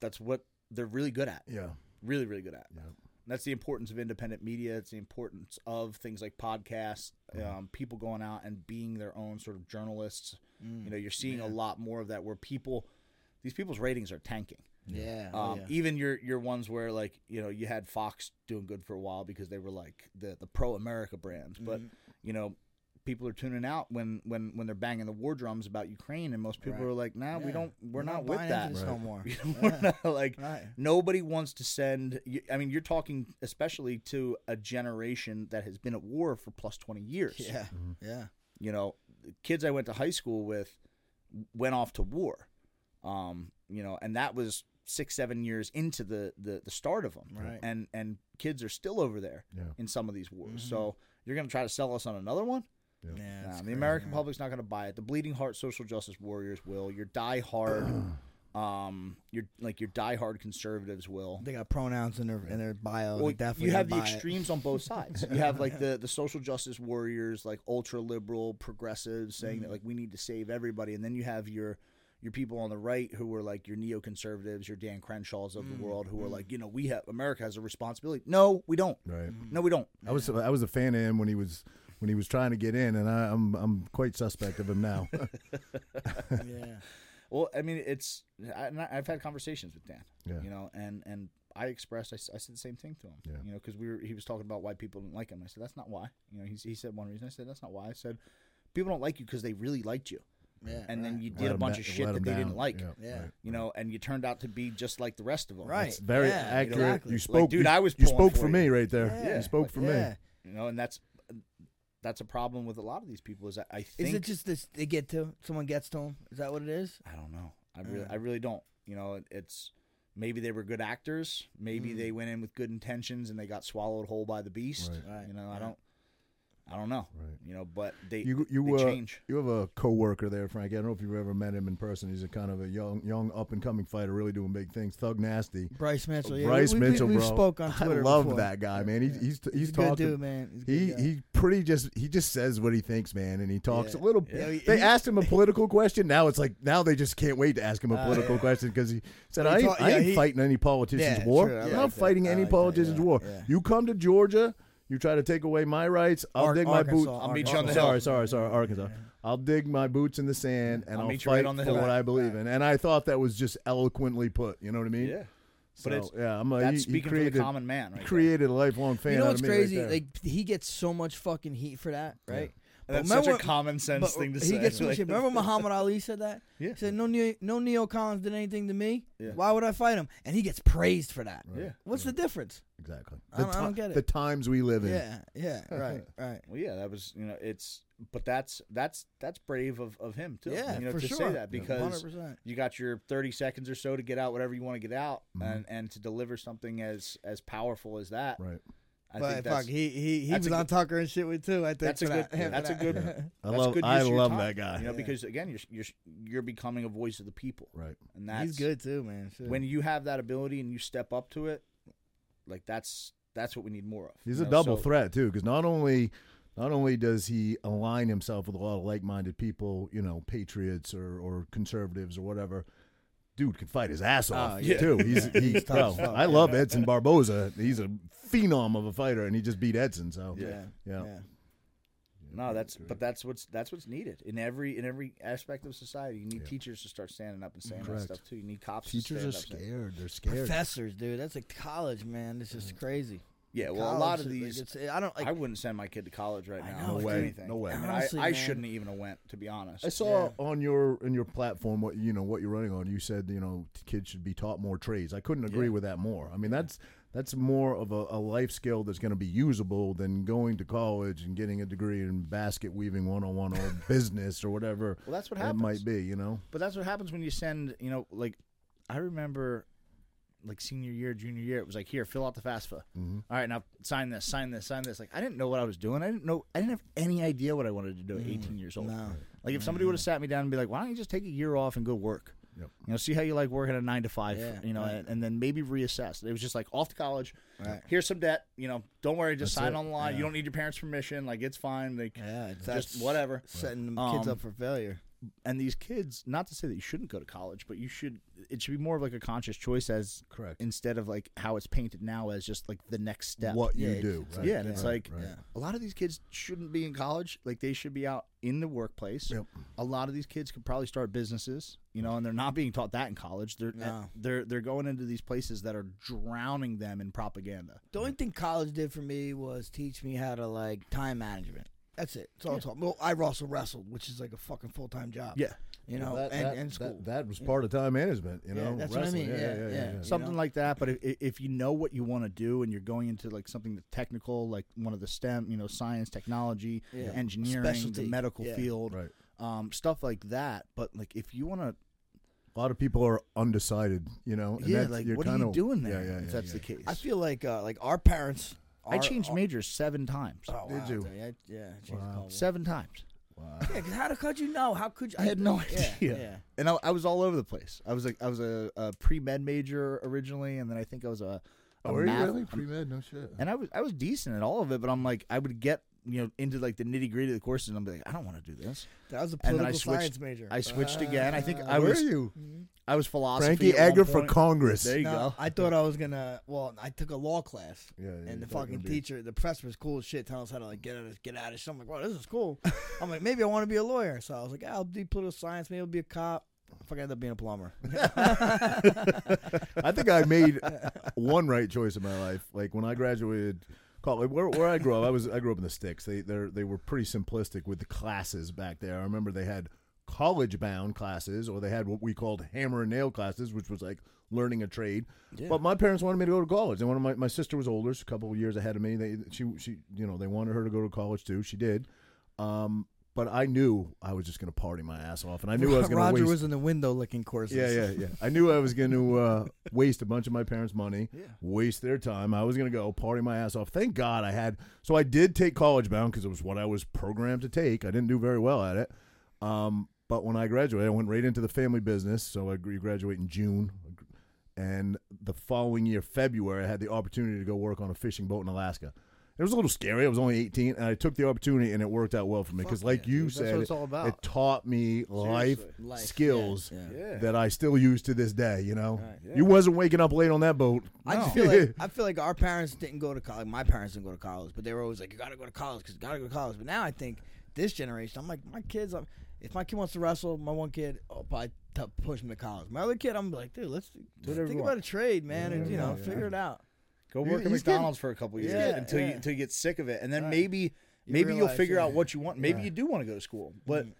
that's what they're really good at. Yeah. Really, really good at. Yeah. That's the importance of independent media. It's the importance of things like podcasts, um, people going out and being their own sort of journalists. Mm. You know, you're seeing a lot more of that where people, these people's ratings are tanking. Yeah. oh, Um, yeah. Even your your ones where like you know you had Fox doing good for a while because they were like the the pro America brands, but Mm-hmm. you know people are tuning out when when when they're banging the war drums about Ukraine, and most people Right. are like, "Nah, we don't, we're, We're not, not with that." into this no more. We're not, like Right. nobody wants to send. I mean, you're talking especially to a generation that has been at war for plus twenty years. Yeah. Mm-hmm. Yeah. You know, the kids I went to high school with went off to war. Um, you know, and that was six, seven years into the the, the start of them. Right. And and kids are still over there Yeah. in some of these wars. So you're going to try to sell us on another one? Yeah. Nah, the crazy, American man. public's not going to buy it. The bleeding heart social justice warriors will. Your die hard, um, your like your die hard conservatives will. They got pronouns in their in their bio. Well, They definitely you have the gonna it. extremes on both sides. You have like the the social justice warriors, like ultra liberal progressives, saying Mm-hmm. that like we need to save everybody, and then you have your your people on the right who are like your neoconservatives, your Dan Crenshaws of the mm, world, who are mm. like, you know, we have America has a responsibility. No, we don't. Right. No, we don't. I was I was a fan of him when he was when he was trying to get in, and I, I'm I'm quite suspect of him now. yeah. Well, I mean, it's I, and I- I've had conversations with Dan. Yeah. You know, and and I expressed I said the same thing to him. Yeah. You know, because we were he was talking about why people didn't like him. I said that's not why. You know, he he said one reason. I said that's not why. I said people don't like you because they really liked you, Yeah. and then right. you Let did a bunch da- of shit that they down. didn't like. Yeah, Yeah. right. You know, and you turned out to be just like the rest of them. Right. It's very Yeah, accurate. exactly. You Like, spoke, dude, you- I was You spoke for for you. me right there. Yeah. You spoke Like, for yeah. me. You know, and that's that's a problem with a lot of these people. Is that I Is it just this they get to someone gets to them? Is that what it is? I don't know. I really. I really don't. You know, it's maybe they were good actors. Maybe Mm. they went in with good intentions and they got swallowed whole by the beast. Right. Right. You know, I don't, I don't know. Right. You know, but they You you they uh, change. you have a coworker there, Frank. I don't know if you've ever met him in person. He's a kind of a young young up and coming fighter, really doing big things. Thug Nasty. Bryce Mitchell. Yeah, Bryce we, we, Mitchell, we. We've spoke on Twitter. I love before. that guy, man. He's Yeah. he's he's, He's talking. good dude, man. He's a He guy. he pretty just he just says what he thinks, man, and he talks Yeah. a little. Yeah, he- they he- asked him a political question. Now it's like now they just can't wait to ask him a Uh, political yeah. question because he said, Well, "I ain't, talk- I yeah, ain't he- fighting any politician's Yeah, war. true. I I'm like not that. fighting any like politician's war. You come to Georgia, you try to take away my rights. I'll Ar- dig my Arkansas, boots. I'll meet you on the sorry, hill. sorry, sorry, sorry, Arkansas. I'll dig my boots in the sand and I'll I'll, meet you fight right on the for hill. what I believe in. And I thought that was just eloquently put. You know what I mean? Yeah. So, But it's yeah, I'm a, that's he, he speaking for created, the common man, right? he created a lifelong fan. You know out what's of me right crazy? there. like he gets so much fucking heat for that, right? There. That's But such a common sense thing to he say. gets so Like- shit. Remember Muhammad Ali said that? Yeah. He said no neo no neocons did anything to me. Yeah. Why would I fight him? And he gets praised for that. Yeah. What's the difference? exactly. I don't- I don't get it. The times we live in. Yeah, yeah, right, right. Well, yeah, that was you know it's but that's that's that's brave of, of him too. Yeah, you know for to sure. say that because 100%. you got your 30 seconds or so to get out whatever you want to get out Mm-hmm. and and to deliver something as as powerful as that Right. I but think fuck, he he, he was a on Tucker and shit with too. I think that's a good that- for that's a that. good I that's love good I use of your love that guy. you know Yeah. because again you're you're you're becoming a voice of the people Right. and that's He's good too, man. Shit. when you have that ability and you step up to it like that's that's what we need more of He's you a know? double So- threat too, because not only not only does he align himself with a lot of like-minded people, you know, patriots or, or conservatives or whatever. Dude can fight his ass off Oh, yeah. too. He's he's tough bro, I love Edson Barboza. He's a phenom of a fighter, and he just beat Edson. So yeah, yeah. yeah. No, that's but that's what's that's what's needed in every in every aspect of society. You need teachers to start standing up and saying Correct. that stuff too. You need cops. teachers are scared. They're scared. Professors, dude, that's a college, man. It's just crazy. Yeah, well, a lot College, of like, these. it's- I don't like. I wouldn't send my kid to college right I now. know, for No way, anything. no way. I, mean, Honestly, I, I shouldn't even have went to be honest. I saw Yeah. on your in your platform what you know what you're running on. You said you know kids should be taught more trades. I couldn't agree Yeah. with that more. I mean that's That's more of a, a life skill that's going to be usable than going to college and getting a degree in basket weaving 101 or business or whatever Well, that's what it happens. might be, you know? But that's what happens when you send, you know, like I remember like senior year, junior year, it was like, here, fill out the FAFSA. Mm-hmm. All right, now sign this, sign this, sign this. Like I didn't know what I was doing. I didn't know I didn't have any idea what I wanted to do at 18 years old. No. Like if somebody would have sat me down and be like, "Why don't you just take a year off and go work?" Yep. You know, see how you like working at a nine to five. Yeah, you know, right. and, and then maybe reassess. It was just like off to college. Right. Here's some debt. You know, don't worry, just That's sign it. on the line. Yeah. You don't need your parents' permission. Like it's fine. Like Yeah, it's just whatever. setting the kids Um, up for failure. And these kids, not to say that you shouldn't go to college, but you should. It should be more of like a conscious choice as Correct. instead of like how it's painted now as just like the next step. What you Yeah, do. right, yeah, and it's right, like right. A lot of these kids shouldn't be in college. Like they should be out in the workplace. Yep. A lot of these kids could probably start businesses, you know, and they're not being taught that in college. They're No. they're they're going into these places that are drowning them in propaganda. The only thing college did for me was teach me how to like time management. That's it. That's all it's all. Well, I also wrestled, which is like a fucking full time job. Yeah. you know, that, and, that, and school. That, was part of time management, you Yeah, know? that's what I mean, yeah, yeah. You Something know? like that, but if, if you know what you want to do and you're going into like something that's technical, like one of the STEM, you know, science, technology, Yeah. engineering, Specialty. the medical Yeah. field, Right. um, stuff like that. But like if you want to A lot of people are undecided, you know? and yeah, that's- like you're what are you doing there? Yeah, yeah, if yeah, that's yeah. the case. I feel like uh, like our parents. I are- changed are- majors seven times. Oh, Did wow, you? okay, I- yeah, I changed Wow. college. Seven times. Wow. Yeah, 'cause how the- could you know? How could you? I had no yeah, idea. Yeah, And I, I was all over the place. I was like, I was a, a pre med major originally, and then I think I was a, a Oh, were you math. really? Pre-med? No shit. And I was I was decent at all of it, but I'm like, I would get you know into like the nitty gritty of the courses, and I'm like, I don't want to do this. that was a And then I political switched- science major. I switched again. I think I Where was are you? I was philosophy. Frankie at one Egger for. Congress. There you No, go. I thought I was gonna. Well, I took a law class, Yeah, yeah, and the fucking it'd be- teacher, the professor was cool as shit, telling us how to like get out of get out of shit. I'm like, wow, this is cool. I'm like, maybe I want to be a lawyer. So I was like, yeah, I'll do political science. Maybe I'll be a cop. I fucking ended up being a plumber. I think I made one right choice in my life. Like when I graduated college, where, where I grew up, I was I grew up in the sticks. They they they were pretty simplistic with the classes back there. I remember they had college bound classes, or they had what we called hammer and nail classes, which was like learning a trade. But my parents wanted me to go to college. And one of my my sister was older, a couple of years ahead of me. They she she you know they wanted her to go to college too. She did. Um, but I knew I was just going to party my ass off, and I knew I was going to Roger waste was in the window licking courses. yeah, yeah, yeah. I knew I was going to uh, waste a bunch of my parents' money, waste their time. I was going to go party my ass off. Thank God I had. So I did take college bound because it was what I was programmed to take. I didn't do very well at it. Um, but when I graduated, I went right into the family business. So I gr- graduate in June. And the following year, February, I had the opportunity to go work on a fishing boat in Alaska. It was a little scary. I was only 18, and I took the opportunity, and it worked out well for me because, like you dude. Said, what it's all about. it taught me life, Life, skills yeah, Yeah. that I still use to this day. You know, Right. you wasn't waking up late on that boat. I just No. feel like I feel like our parents didn't go to college. My parents didn't go to college, but they were always like, "You got to go to college because you got to go to college." But now I think this generation, I'm like, my kids. I'm, if my kid wants to wrestle, my one kid, I'll probably t- push him to college. My other kid, I'm like, dude, let's whatever think about a trade, man, and you know, yeah, figure it out. Go He- work at he's getting- McDonald's for a couple years Yeah, until you yeah. until you get sick of it, and then Right. maybe You maybe you'll realize, figure yeah. out what you want. Maybe Right. you do want to go to school, but Mhm.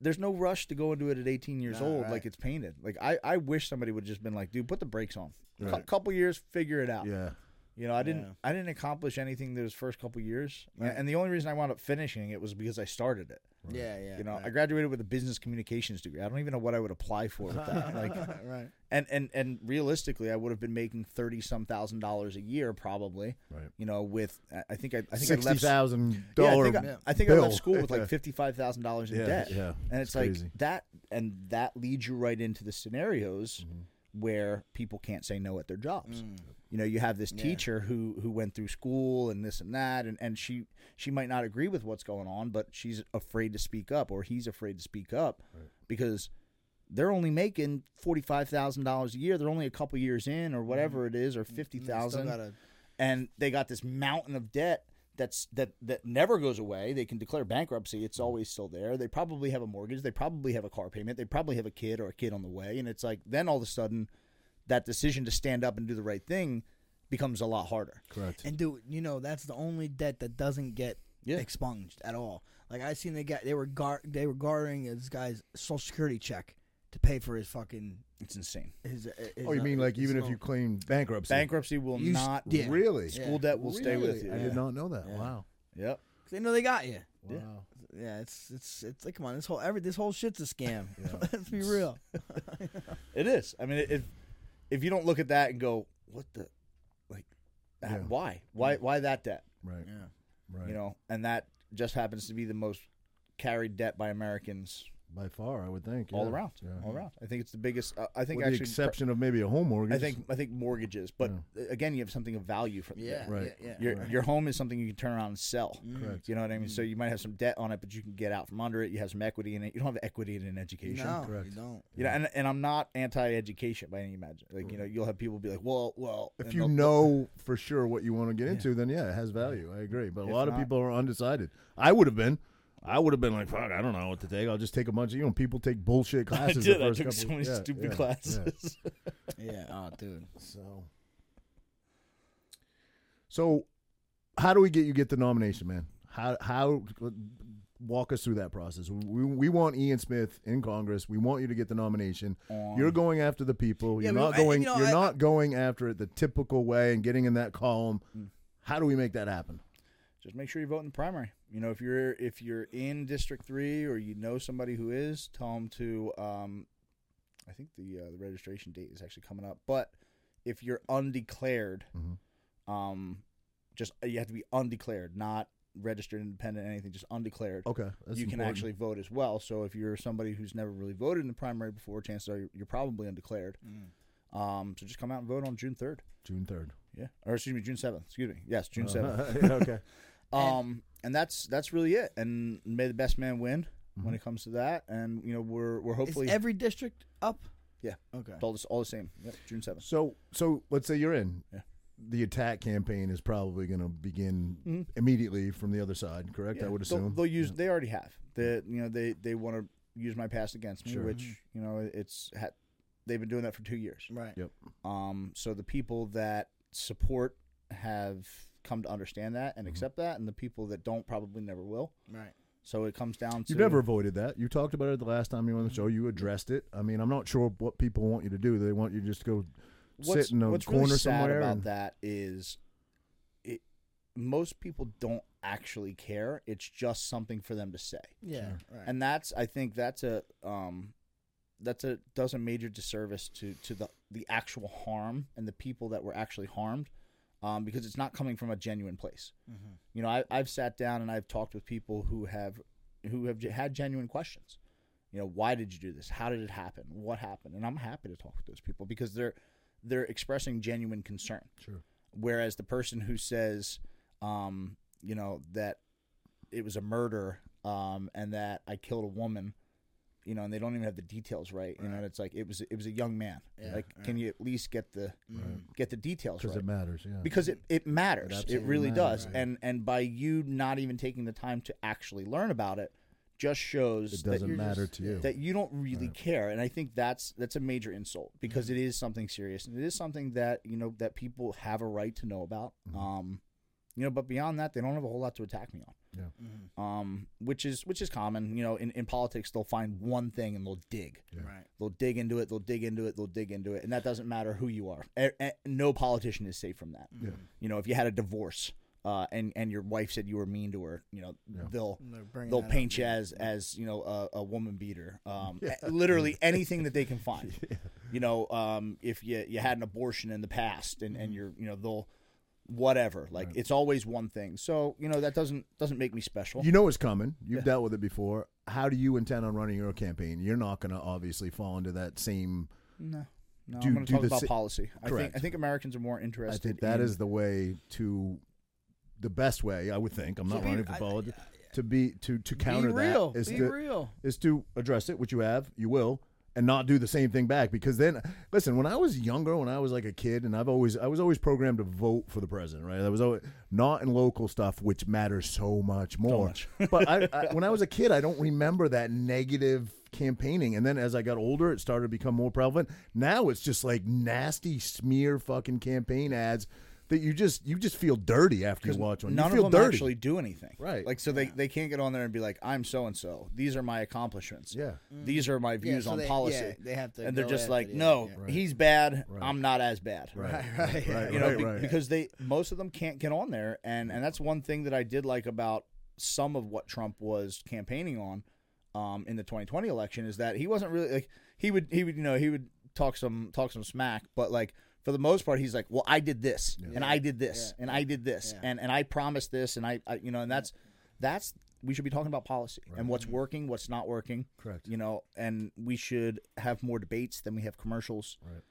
there's no rush to go into it at 18 years Nah, old right. like it's painted. Like I, I wish somebody would just been like, dude, put the brakes on. Cou- Right. couple years, figure it out. Yeah, You know, I didn't Yeah. I didn't accomplish anything those first couple years, Right. and the only reason I wound up finishing it was because I started it. Yeah, yeah. You know, right. I graduated with a business communications degree. I don't even know what I would apply for with that. Like, right. and and and realistically, I would have been making thirty some thousand dollars a year probably. Right. You know, with I- I think I, I think I sixty left. Yeah, I think, I, I, think I left school with like fifty five thousand dollars in Yeah, debt. yeah. and it's, It's like crazy. that, and that leads you right into the scenarios Mm-hmm. where people can't say no at their jobs. Mm. You know, you have this Yeah. teacher who who went through school and this and that, and, and she she might not agree with what's going on, but she's afraid to speak up, or he's afraid to speak up because they're only making forty five thousand dollars a year. They're only a couple years in, or whatever mm-hmm. it is, or mm-hmm. fifty Still gotta- and they got this mountain of debt that's that that never goes away. They can declare bankruptcy; it's mm-hmm. always still there. They probably have a mortgage. They probably have a car payment. They probably have a kid or a kid on the way, and it's like then all of a sudden, that decision to stand up and do the right thing becomes a lot harder. Correct. And dude, you know that's the only debt that doesn't get Yeah. expunged at all. Like I seen they got they were guard they were guarding this guy's social security check to pay for his fucking It's insane. his. his Oh, you uh, mean like even if you claim bankruptcy? Bankruptcy will You not. yeah. Really? Yeah. School debt will stay with Really? you. I did not know that. Wow. Yep. they know they got you. Wow. Yeah, it's it's it's like come on, this whole every this whole shit's a scam. Let's be real. It is. I mean, if if you don't look at that and go, what the, like, that- Yeah. why, why, why that debt? Right. Yeah. Right. You know, and that just happens to be the most carried debt by Americans By far, I would think. all around. Yeah. All around. I think it's the biggest. Uh, I think With the actually, exception of maybe a home mortgage. I think I think mortgages, but uh, again, you have something of value from Yeah. Right. Yeah. yeah. Your Right. your home is something you can turn around and sell. Correct. You know what I mean? So you might have some debt on it, but you can get out from under it. You have some equity in it. You don't have equity in an education. No, Correct. you don't. You know, and, and I'm not anti-education by any imagine. Like you know, you'll have people be like, "Well, well." If you know for sure what you want to get into, then yeah, it has value. I agree. But a If lot of not- people are undecided. I would have been. I would have been like, fuck, I don't know what to take. I'll just take a bunch of, you know, people take bullshit classes. I classes. did. the I took so many yeah, stupid yeah, yeah. classes. Yeah. Oh, dude. So, so how do we get you get the nomination, man? How how walk us through that process? We, we want Ian Smith in Congress. We want you to get the nomination. On- You're going after the people. Yeah, you're but not I- going. you know, you're I- not going after it the typical way and getting in that column. Mm. How do we make that happen? just make sure you vote in the primary. You know, if you're if you're in District Three or you know somebody who is, tell them to. Um, I think the uh, the registration date is actually coming up. But if you're undeclared, Mhm. um, just you have to be undeclared, not registered independent, anything, just undeclared. Okay, you can important. actually vote as well. So if you're somebody who's never really voted in the primary before, chances are you're, you're probably undeclared. Um, so just come out and vote on June third. June third. Yeah, or excuse me, June seventh. Excuse me. Yes, June seventh. Uh, okay. Um, and that's that's really it. And may the best man win Mm-hmm. when it comes to that. And you know we're we're Is hopefully every district up? Yeah. Okay. all this all the same. Yep, June seventh. So so let's say you're in. Yeah. The attack campaign is probably going to begin Mhm. immediately from the other side, correct? I would they'll, assume. they'll use. They already have. They you know they they want to use my past against me, Sure. which you know it's ha- they've been doing that for two years. Right. Yep. Um, so the people that support have come to understand that Mm-hmm. and accept that, and the people that don't probably never will. Right. So it comes down to You've never avoided that. You talked about it the last time you were on the show. You addressed it. I mean, I'm not sure what people want you to do. They want you to just go what's, sit in a what's corner really sad somewhere. about and- that is it most people don't actually care it's just something for them to say Yeah. Right. and that's i think that's a um that's a does a major disservice to to the the actual harm and the people that were actually harmed um because it's not coming from a genuine place. Mhm. you know I, i've sat down and i've talked with people who have who have had genuine questions. You know why did you do this? How did it happen? What happened? And i'm happy to talk with those people because they're they're expressing genuine concern. Sure. whereas the person who says um you know that it was a murder um and that i killed a woman you know and they don't even have the details right, you know and it's like it was it was a young man Yeah, like can you at least get the get the details because right it matters. Yeah. because it, it matters. It, really matters, does. right. And and by you not even taking the time to actually learn about it, just shows it that doesn't matter just- to you. that you don't really care. And I think that's that's a major insult because it is something serious and it is something that you know that people have a right to know about. Mm-hmm. Um, you know, but beyond that, they don't have a whole lot to attack me on. Yeah. Um, which is which is common. You know, in, in politics, they'll find one thing and they'll dig. Right. They'll dig into it. They'll dig into it. They'll dig into it, and that doesn't matter who you are. E- e- no politician is safe from that. Yeah. You know, if you had a divorce, uh, and and your wife said you were mean to her, you know, they'll They're bringing they'll paint up. you as as you know a, a woman beater. Um, a- literally anything that they can find. You know, um, if you you had an abortion in the past, and and you're you know they'll whatever. Like it's always one thing. So you know that doesn't doesn't make me special. You know it's coming. You've dealt with it before. How do you intend on running your campaign? You're not going to obviously fall into that same. no, no, Do- I'm going to do talk the about si- policy. I think Correct. I think Americans are more interested. I think that in, is the way to, the best way. I would think. I'm not be- running for politics. To be to to counter Be real. that is Be to real. is to address it, which you have, you will, and not do the same thing back. Because then, listen, when I was younger, when I was like a kid, and I've always I was always programmed to vote for the president, right? That was always not in local stuff, which matters so much more. much. but I, I, when I was a kid, I don't remember that negative campaigning. And then as I got older, it started to become more prevalent. Now it's just like nasty smear fucking campaign ads that you just you just feel dirty after you watch one. None you feel of them dirty. actually do anything. Right. Like so they, they can't get on there and be like, I'm so and so. These are my accomplishments. Yeah. These are my views so on they- policy. yeah, they have to and they're go just after like, the- no, yeah. he's bad. Right. I'm not as bad. Right. right, Right. You know, right, be- right. because they most of them can't get on there, and and that's one thing that I did like about some of what Trump was campaigning on, um, in the 2020 election is that he wasn't really like he would he would you know he would talk some talk some smack, but like for the most part he's like, well, I did this and I did this Yeah. and I did this Yeah. and and I promised this and I, I you know and that's that's we should be talking about policy and what's mm-hmm. working, what's not working. Correct. You know, and we should have more debates than we have commercials. Right.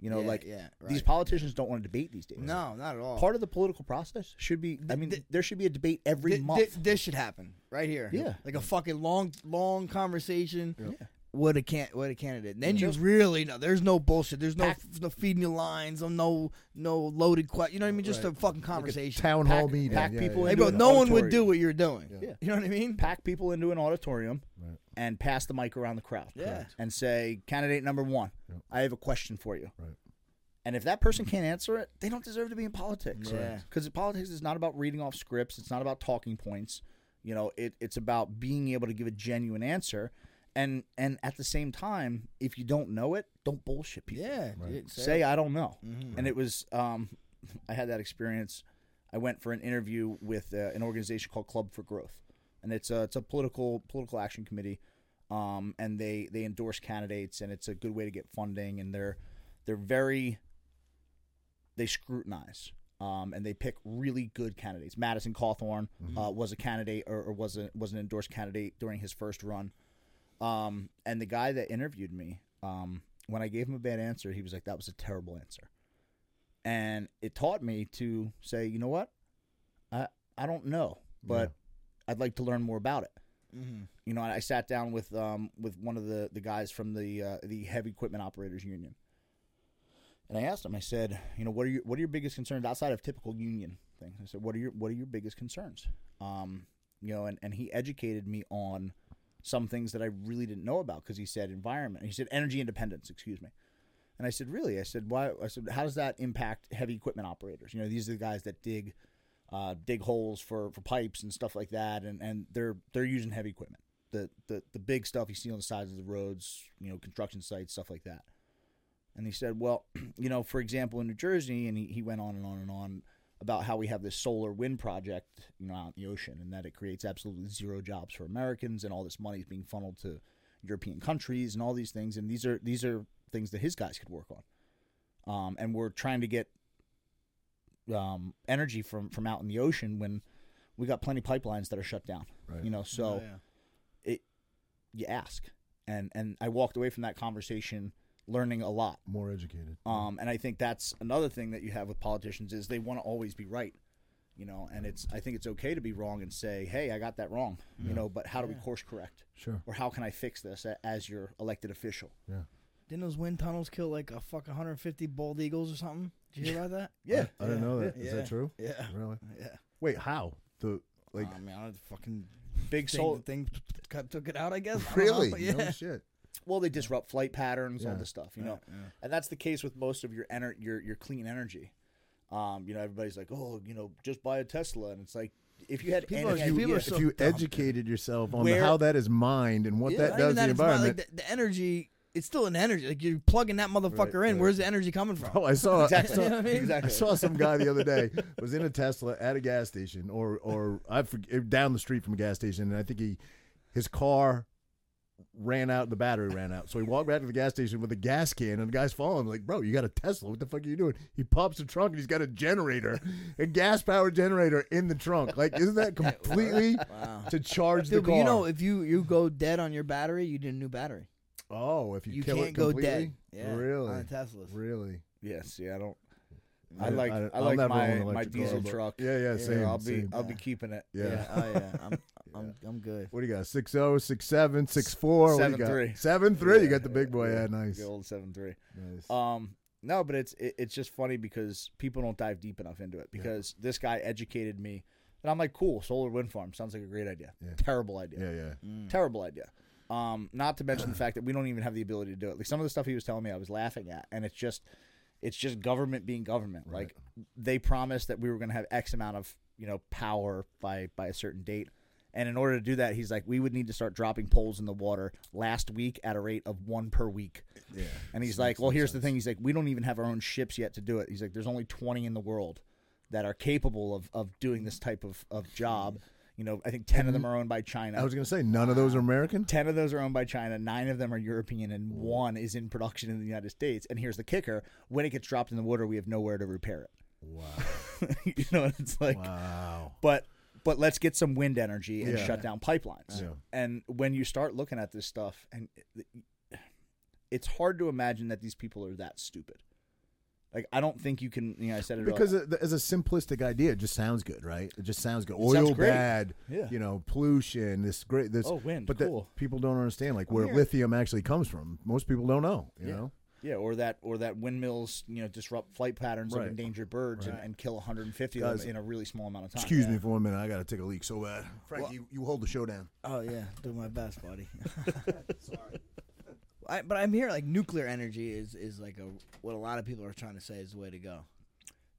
You know, Yeah, like yeah, these right. politicians don't want to debate these days No, not at all. part of the political process should be. I mean, th- there should be a debate every Th- month. thi- this should happen right here. Yeah. like a fucking long, long conversation. What a can what a candidate. Then you Just- really know there's no bullshit. There's no Pack- no feeding you lines. No no loaded question. You know what I mean? Just a fucking conversation. Town hall Pack- meeting. pack yeah, people yeah. hey, into bro, no one would do what you're doing. Yeah. You know what I mean? Pack people into an auditorium Right. and pass the mic around the crowd. Yeah. And say, candidate number one, I have a question for you. Right. And if that person can't answer it, they don't deserve to be in politics. Yeah. Because politics is not about reading off scripts. It's not about talking points. You know, it, it's about being able to give a genuine answer. And and at the same time, if you don't know it, don't bullshit people. Yeah. Right. say I don't know. Mm-hmm. And it was um, I had that experience. I went for an interview with uh, an organization called Club for Growth, and it's a it's a political political action committee, um, and they they endorse candidates, and it's a good way to get funding, and they're they're very they scrutinize. Um, and they pick really good candidates. Madison Cawthorn uh, was a candidate, or, or was a was an endorsed candidate during his first run. Um, and the guy that interviewed me, um, when I gave him a bad answer, he was like, "That was a terrible answer," and it taught me to say, "You know what? I I don't know, but I'd like to learn more about it." Mm-hmm. You know, I sat down with um with one of the the guys from the uh, the heavy equipment operators union, and I asked him. I said, "You know, what are your what are your biggest concerns outside of typical union things?" I said, "What are your what are your biggest concerns?" Um, you know, and and he educated me on some things that I really didn't know about because he said environment. He said energy independence. Excuse me. And I said, really? I said, why? I said, how does that impact heavy equipment operators? You know, these are the guys that dig, uh, dig holes for, for pipes and stuff like that, and, and they're they're using heavy equipment, the, the the big stuff you see on the sides of the roads, you know, construction sites, stuff like that. And he said, well, you know, for example, in New Jersey, and he, he went on and on and on about how we have this solar wind project, you know, out in the ocean, and that it creates absolutely zero jobs for Americans, and all this money is being funneled to European countries and all these things, and these are these are things that his guys could work on. Um, and we're trying to get um, energy from from out in the ocean when we got plenty of pipelines that are shut down. Right. You know, so Oh, yeah. it you ask, and and I walked away from that conversation learning a lot. More educated. Um, and I think that's another thing that you have with politicians is they want to always be right. You know, and it's I think it's okay to be wrong and say, "Hey, I got that wrong." You know, but how do we course correct? Sure. Or how can I fix this a- as your elected official? Yeah. Didn't those wind tunnels kill like a fuck 150 bald eagles or something? Did you hear about that? Yeah. I didn't know that. Is Yeah. that true? Yeah. Really? Yeah. Wait, how? The like I mean, I don't fucking Big thing, soul. thing cut, took it out. I guess. I don't really? know. Yeah. No shit. Well, they disrupt flight patterns, all this stuff, you know, and that's the case with most of your ener- your your clean energy. Um, you know, everybody's like, oh, you know, just buy a Tesla, and it's like if you had People any are- idea- people are If you dumb. educated yourself on Where- how that is mined and what Yeah, that does even to the it's not environment. Like the, the energy, it's still an energy. Like you're plugging that motherfucker Right, in. right. Where's the energy coming from? Oh, I saw. exactly, You know I mean? I saw some guy the other day was in a Tesla at a gas station, or or I forget, down the street from a gas station, and I think he his car ran out, the battery ran out, so he walked back to the gas station with a gas can, and the guy's following him like, "Bro, you got a Tesla? What the fuck are you doing?" He pops the trunk, and he's got a generator, a gas powered generator in the trunk. Like, isn't that completely Wow. to charge Dude, the but car? you know, if you you go dead on your battery, you need a new battery. oh, if you, You kill can't it go dead. Yeah, really, on a Teslas. really. yes, yeah, I don't. I- I like I- I, I'll like my my electric car, diesel truck. Yeah, yeah, same. I'll be same. I'll be keeping it. Yeah. Yeah. Oh yeah. I'm I'm I'm good. What do you got? Six zero, six seven, six four. What do you Seven got? three. Seven three. you got the big boy. yeah, Yeah, nice. The old seven three. nice. Um, no, but it's it, it's just funny because people don't dive deep enough into it because this guy educated me, and I'm like, cool, solar wind farm sounds like a great idea. Yeah. Terrible idea. yeah, yeah. Terrible idea. Um, not to mention the fact that we don't even have the ability to do it. Like some of the stuff he was telling me, I was laughing at, and it's just, It's just government being government. Like they promised that we were going to have X amount of you know power by by a certain date, and in order to do that, he's like, we would need to start dropping poles in the water last week at a rate of one per week. Yeah. And he's like, well, here's the thing. He's like, we don't even have our own ships yet to do it. He's like, there's only 20 in the world that are capable of, of doing this type of, of job. You know, I think 10 of them are owned by China. I was going to say none of those are American. 10 of those are owned by China, nine of them are European, and one is in production in the United States. And here's the kicker when it gets dropped in the water, we have nowhere to repair it. Wow. you know, it's like, Wow. but but let's get some wind energy and Yeah. shut down pipelines. Yeah. And when you start looking at this stuff, and it's hard to imagine that these people are that stupid. Like I don't think you can. You know, I said it Because earlier. as a simplistic idea, it just sounds good, right? It just sounds good. It sounds Oil great. bad, Yeah. you know, pollution, this great, this. Oh, wind, but that cool. people don't understand like where lithium actually comes from. Most people don't know. You Yeah. know, yeah, or that or that windmills you know disrupt flight patterns Right. of endangered birds and, and kill 150 Guys, of them in a really small amount of time. excuse me for one minute. I got to take a leak so bad. Frank, you, you hold the show down. Oh yeah, do my best, buddy. Sorry. I, but I'm here like nuclear energy is is like a what a lot of people are trying to say is the way to go.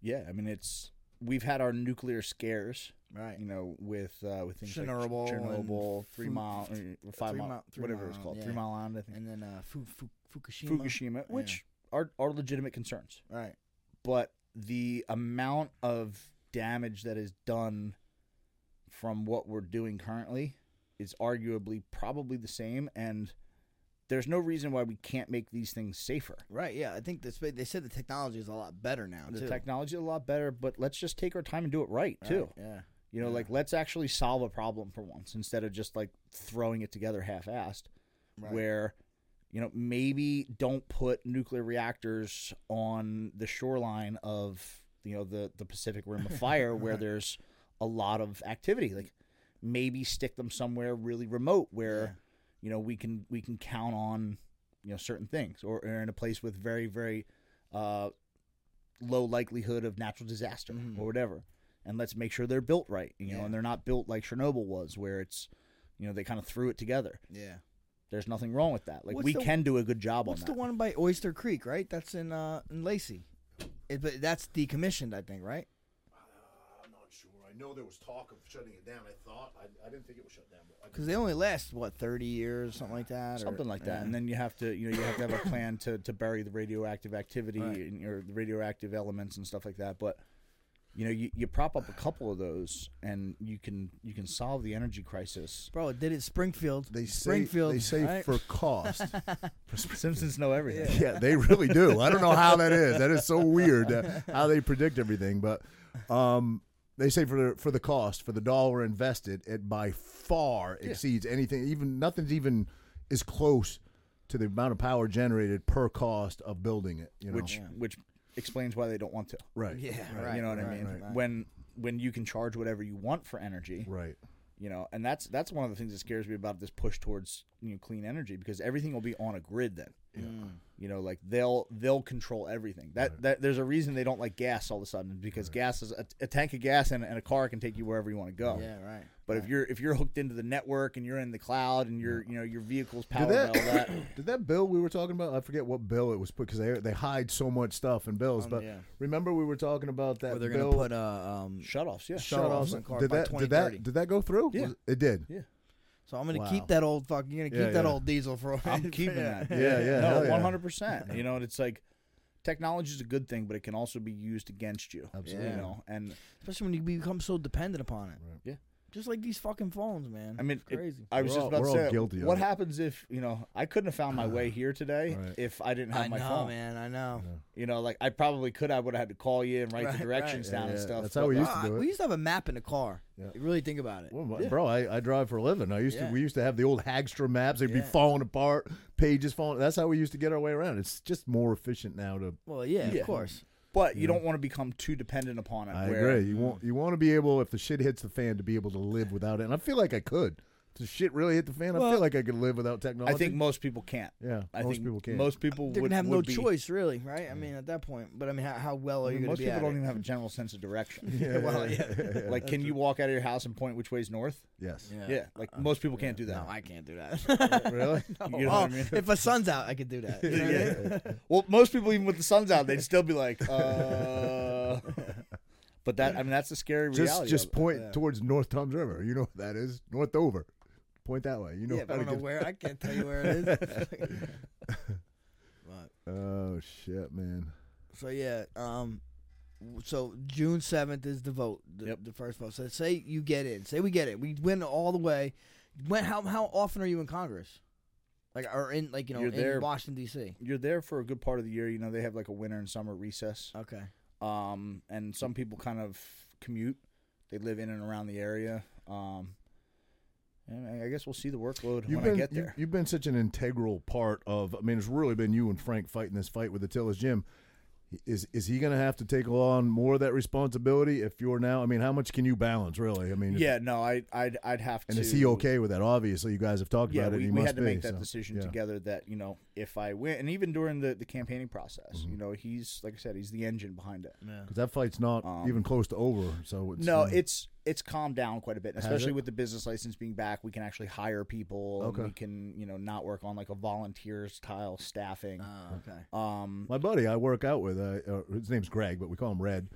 Yeah, I mean it's we've had our nuclear scares, Right. you know, with uh, with things Chernobyl like Chernobyl, Three Fu- Mile, or Five Three Mile, Mile- Three whatever it's called, Island, Three. Mile Island, I think. And then uh, Fu, Fu, Fukushima. Fukushima, which are are legitimate concerns, Right. but the amount of damage that is done from what we're doing currently is arguably probably the same, and there's no reason why we can't make these things safer. Right. Yeah. I think this. They said the technology is a lot better now The too. technology is a lot better, but let's just take our time and do it right Right, too. Yeah. You know, Yeah. like let's actually solve a problem for once instead of just like throwing it together half-assed. Right. Where, you know, maybe don't put nuclear reactors on the shoreline of you know the the Pacific Rim of Fire, where there's a lot of activity. Like maybe stick them somewhere really remote where Yeah. You know we can we can count on you know certain things, or, or in a place with very very uh, low likelihood of natural disaster Mhm. or whatever. And let's make sure they're built right, you know, Yeah. and they're not built like Chernobyl was, where it's, you know, they kind of threw it together. Yeah. There's nothing wrong with that. Like What's we the- can do a good job on that. What's the one by Oyster Creek? Right. That's in uh in Lacey. It, but that's decommissioned, I think. Right. I'm not sure. I know there was talk of shutting it down. I thought I, I didn't think it was shut down. Because they only last what thirty years, or something like that. or- Something like that, yeah. and then you have to, you know, you have to have a plan to, to bury the radioactive activity Right. and, or the radioactive elements and stuff like that. But you know, you, you prop up a couple of those, and you can you can solve the energy crisis. Bro, it did it Springfield. they say Springfield. they say right? for cost. Simpsons know everything. yeah, they really do. I don't know how that is. That is so weird uh, how they predict everything. But um, they say for the for the cost for the dollar invested, it by far exceeds anything. Even nothing's even is close to the amount of power generated per cost of building it. You know, which which explains why they don't want to. right, Yeah. Right, Right. you know what I right, mean? right. When when you can charge whatever you want for energy, right. you know, and that's that's one of the things that scares me about this push towards you know clean energy because everything will be on a grid then. Mm. You know, like they'll they'll control everything. That that there's a reason they don't like gas all of a sudden because gas is a, a tank of gas and, and a car can take you wherever you want to go. Yeah. Right. But if you're if you're hooked into the network and you're in the cloud and your you know your vehicle's Did powered by that, all that, did that bill we were talking about? I forget what bill it was put because they they hide so much stuff in bills. Um, but yeah. remember we were talking about that Or they're bill. gonna put uh, um. shutoffs, yeah, Shut off Shutoffs. on cars did that did that did that go through? Yeah. Was- it did. Yeah. So I'm gonna Wow. keep that old fuck. You're gonna Yeah, keep that yeah. old diesel for. I'm keeping that. Yeah, yeah, hell no, one hundred percent. You know, and it's like technology is a good thing, but it can also be used against you. Absolutely. You know, and Especially when you become so dependent upon it. Yeah. Just like these fucking phones, man. I mean, It's it- crazy. I was We're just all- about we're to say, guilty of what it. happens if you know I couldn't have found my way here today Right. if I didn't have I my know, phone. man. I know. You know, like I probably could. I would have had to call you and write Right, the directions right. down Yeah, and yeah. stuff. That's how but- we used to Ah, do it. we used to have a map in the car. Yeah. You really think about it. Well, my- Yeah. bro, I, I drive for a living. I used Yeah. to we used to have the old Hagstrom maps. They'd be Yeah. falling apart, pages falling. That's how we used to get our way around. It's just more efficient now to Well, yeah, Yeah. of course. But you don't want to become too dependent upon it. I where, agree. You want you want to be able if the shit hits the fan to be able to live without it. And I feel like I could Does shit really hit the fan? I feel like I could live without technology. I think most people can't. yeah, I most think people can't. most people They're would, gonna have would no be, choice, really, right? I mean, at that point. But I mean, how, how well are you mean, going most be people at don't it? even have a general sense of direction. yeah, well, yeah, yeah. yeah, like, can you walk out of your house and point which way's north? Yes. Yeah, like most people can't do that. No, I can't do that. Really? No. You know Oh, I mean? If the sun's out, I could do that. You know what I mean? Yeah. well, most people, even with the sun's out, they'd still be like, uh. but that, I mean, that's the scary Just reality. just of it. point Yeah. towards North Toms River. You know what that is? North Over. Point that way. You know yeah, but I don't know where. I can't tell you where it is. but, Oh shit, man. so yeah, um, so June seventh is the vote, the, Yep. the first vote. So say you get in, say we get it, we win all the way. When how how often are you in Congress? Like or in like you know You're in there- Washington D.C. You're there for a good part of the year. You know, they have like a winter and summer recess. Okay. Um, and some people kind of commute. They live in and around the area. Um, and I guess we'll see the workload You've when been I get there. you've been such an integral part of. I mean, it's really been you and Frank fighting this fight with Atilis gym. Is is he going to have to take on more of that responsibility if you're now? I mean, how much can you balance really? I mean, if- yeah, no, I, I'd, I'd have And to. And is he okay with that? Obviously, you guys have talked Yeah, about it. we, and he we must had to be, make that so, decision yeah. together. That you know, if I win, and even during the, the campaigning process, Mm-hmm. you know, he's like I said, he's the engine behind it. Yeah. Because that fight's not Um, even close to over. So it's no, uh, it's it's calmed down quite a bit, especially with the business license being back. We can actually hire people. Okay. And we can you know not work on like a volunteer style staffing. Oh, okay. Um, my buddy I work out with. Uh, uh, his name's Greg, but we call him Red.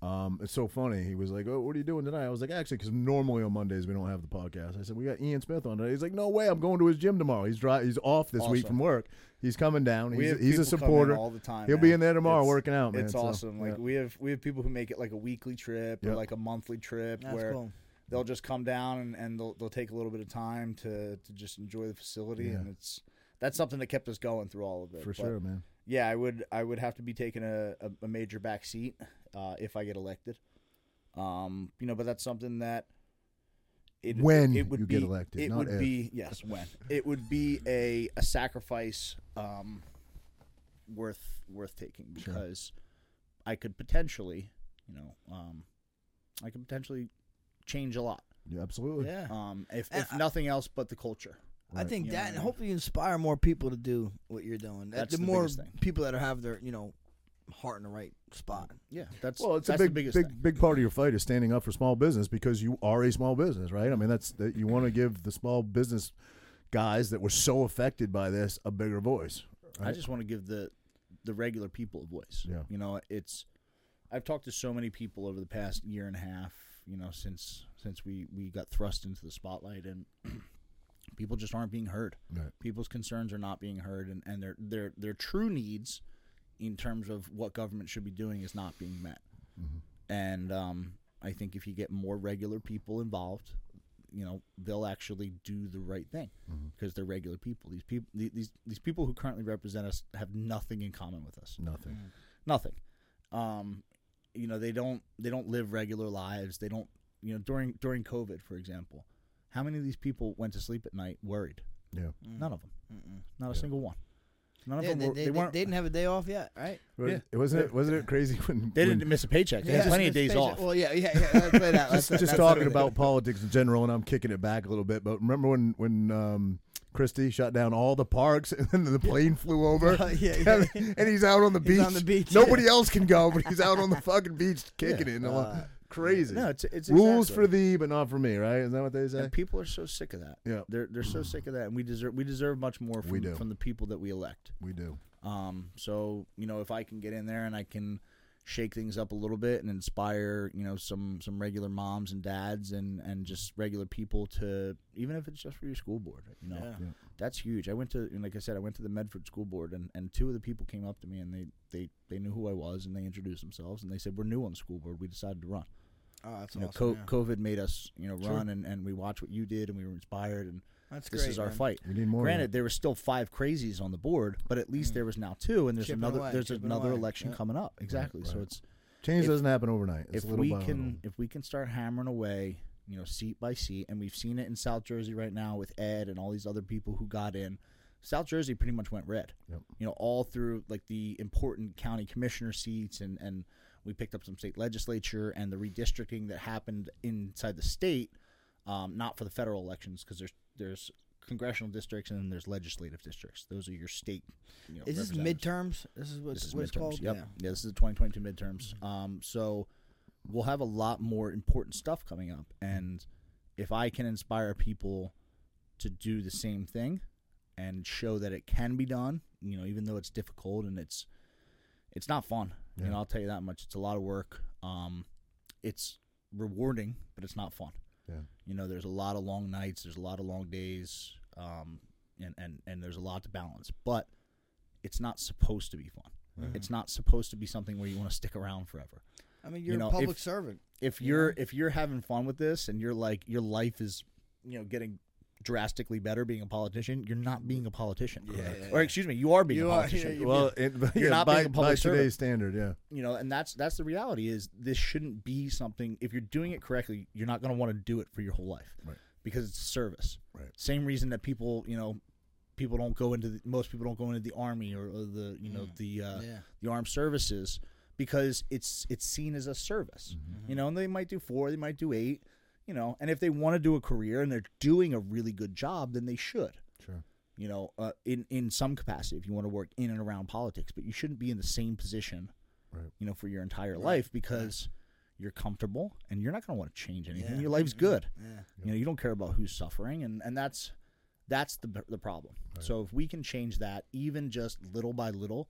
Um, it's so funny. He was like, "Oh, what are you doing tonight?" I was like, "Actually, because normally on Mondays we don't have the podcast." I said, "We got Ian Smith on today." He's like, "No way! I'm going to his gym tomorrow. He's dry, He's off this week from work. He's coming down. we He's, have he's a people come in supporter. all the time. He'll be in there tomorrow It's- working out, man. It's So, awesome. Like yeah. we have we have people who make it like a weekly trip Yeah. or like a monthly trip That's where cool. they'll just come down and, and they'll they'll take a little bit of time to to just enjoy the facility Yeah. and it's that's something that kept us going through all of it. for But, sure, man. Yeah, I would I would have to be taking a, a, a major back seat uh, if I get elected. Um, you know, but that's something that it, When it would you be, get elected, it not would if. be yes when it would be a a sacrifice um, worth worth taking Sure. because I could potentially, you know, um, I could potentially change a lot. Yeah, absolutely. Yeah. Um, if if I- nothing else but the culture. I think You that, know and what I mean? hopefully you inspire more people to do what you're doing. That's the, the more thing. people that have their, you know, heart in the right spot. Yeah, that's Well, it's that's a big, the biggest big, thing. big part of your fight is standing up for small business because you are a small business, right? I mean, that's that you want to give the small business guys that were so affected by this a bigger voice. I just want to give the the regular people a voice. Yeah. You know, it's I've talked to so many people over the past year and a half, you know, since since we we got thrust into the spotlight and people just aren't being heard. Right. People's concerns are not being heard and, and their their their true needs in terms of what government should be doing is not being met. Mm-hmm. And um, I think if you get more regular people involved, you know, they'll actually do the right thing Mm-hmm. because they're regular people. These people, these these people who currently represent us, have nothing in common with us. Nothing. Nothing. Um, you know, they don't they don't live regular lives. They don't. You know, during during COVID, for example, how many of these people went to sleep at night worried? Yeah. None of them. Not a single one. None of them. they, Were, they, they, they, weren't. they didn't have a day off yet, right? But Wasn't it? Wasn't it crazy when they when- didn't miss a paycheck. They Yeah. had plenty of days off. Well, yeah, yeah, yeah. Let's play that. just, Let's- just that's talking about politics in general, and I'm kicking it back a little bit. But remember when when um, Christie shut down all the parks, and then the plane flew over, Oh, yeah, yeah. and he's out on the He's beach. on the beach, Nobody else can go, but he's out on the fucking beach kicking it. And I'm like, Uh, crazy. no, it's it's Rules exactly. for thee, but not for me. Right? Isn't that what they say? And people are so sick of that. Yeah. they're they're so sick of that, and we deserve we deserve much more from We do. from the people that we elect. We do. Um, so you know, if I can get in there and I can shake things up a little bit and inspire, you know, some some regular moms and dads and and just regular people to even if it's just for your school board, you know, Yeah. Yeah. that's huge. I went to like I said, I went to the Medford school board and and two of the people came up to me and they they they knew who I was and they introduced themselves and they said we're new on the school board. We decided to run. Oh, that's You know, awesome. co- yeah. COVID made us you know run and and we watched what you did and we were inspired and That's this great. is our man. fight. We need more. of Granted, there were still five crazies on the board, but at least mm. there was now two, and there's Chipping another away, there's chipping another away. election Yeah. coming up. Exactly. So right. it's. Change if- doesn't happen overnight. It's if little we by can if we can start hammering away, you know, seat by seat, and we've seen it in South Jersey right now with Ed and all these other people who got in. South Jersey pretty much went red. Yep. You know, all through like the important county commissioner seats, and and we picked up some state legislature and the redistricting that happened inside the state. um, not for the federal elections because there's there's congressional districts and then there's legislative districts. Those are your state. You know, Is this midterms? This is what, This is what it's midterms. called. Yep. Yeah. Yeah. this is the 2022 midterms. Um, so we'll have a lot more important stuff coming up, and if I can inspire people to do the same thing and show that it can be done, you know, even though it's difficult and it's it's not fun. You know, I'll tell you that much. It's a lot of work. Um, it's rewarding, but it's not fun. Yeah. You know, there's a lot of long nights. There's a lot of long days. Um, and, and, and there's a lot to balance, but it's not supposed to be fun. It's not supposed to be something where you want to stick around forever. I mean, you're know, a public if- servant. If you're if you're having fun with this and you're like your life is, you know, getting drastically better being a politician, you're not being a politician. Yeah, yeah, Or excuse me, you are being You a are, politician. yeah, Well, it, You're yeah, not by, being a public by servant. today's standard, yeah. you know, and that's that's the reality is this shouldn't be something if you're doing it correctly, you're not going to want to do it for your whole life. Right. Because it's service. Right. Same reason that people, you know, people don't go into the, most people don't go into the army or, or the, you know, the uh, Yeah. the armed services because it's it's seen as a service. Mm-hmm. You know, and they might do 4, they might do 8, you know, and if they want to do a career and they're doing a really good job, then they should Sure. you know, uh, in in some capacity if you want to work in and around politics, but you shouldn't be in the same position, Right. you know, for your entire life because you're comfortable and you're not going to want to change anything. Yeah. Your life's good. Yeah. You know, you don't care about who's suffering, and and that's that's the the problem. So if we can change that, even just little by little.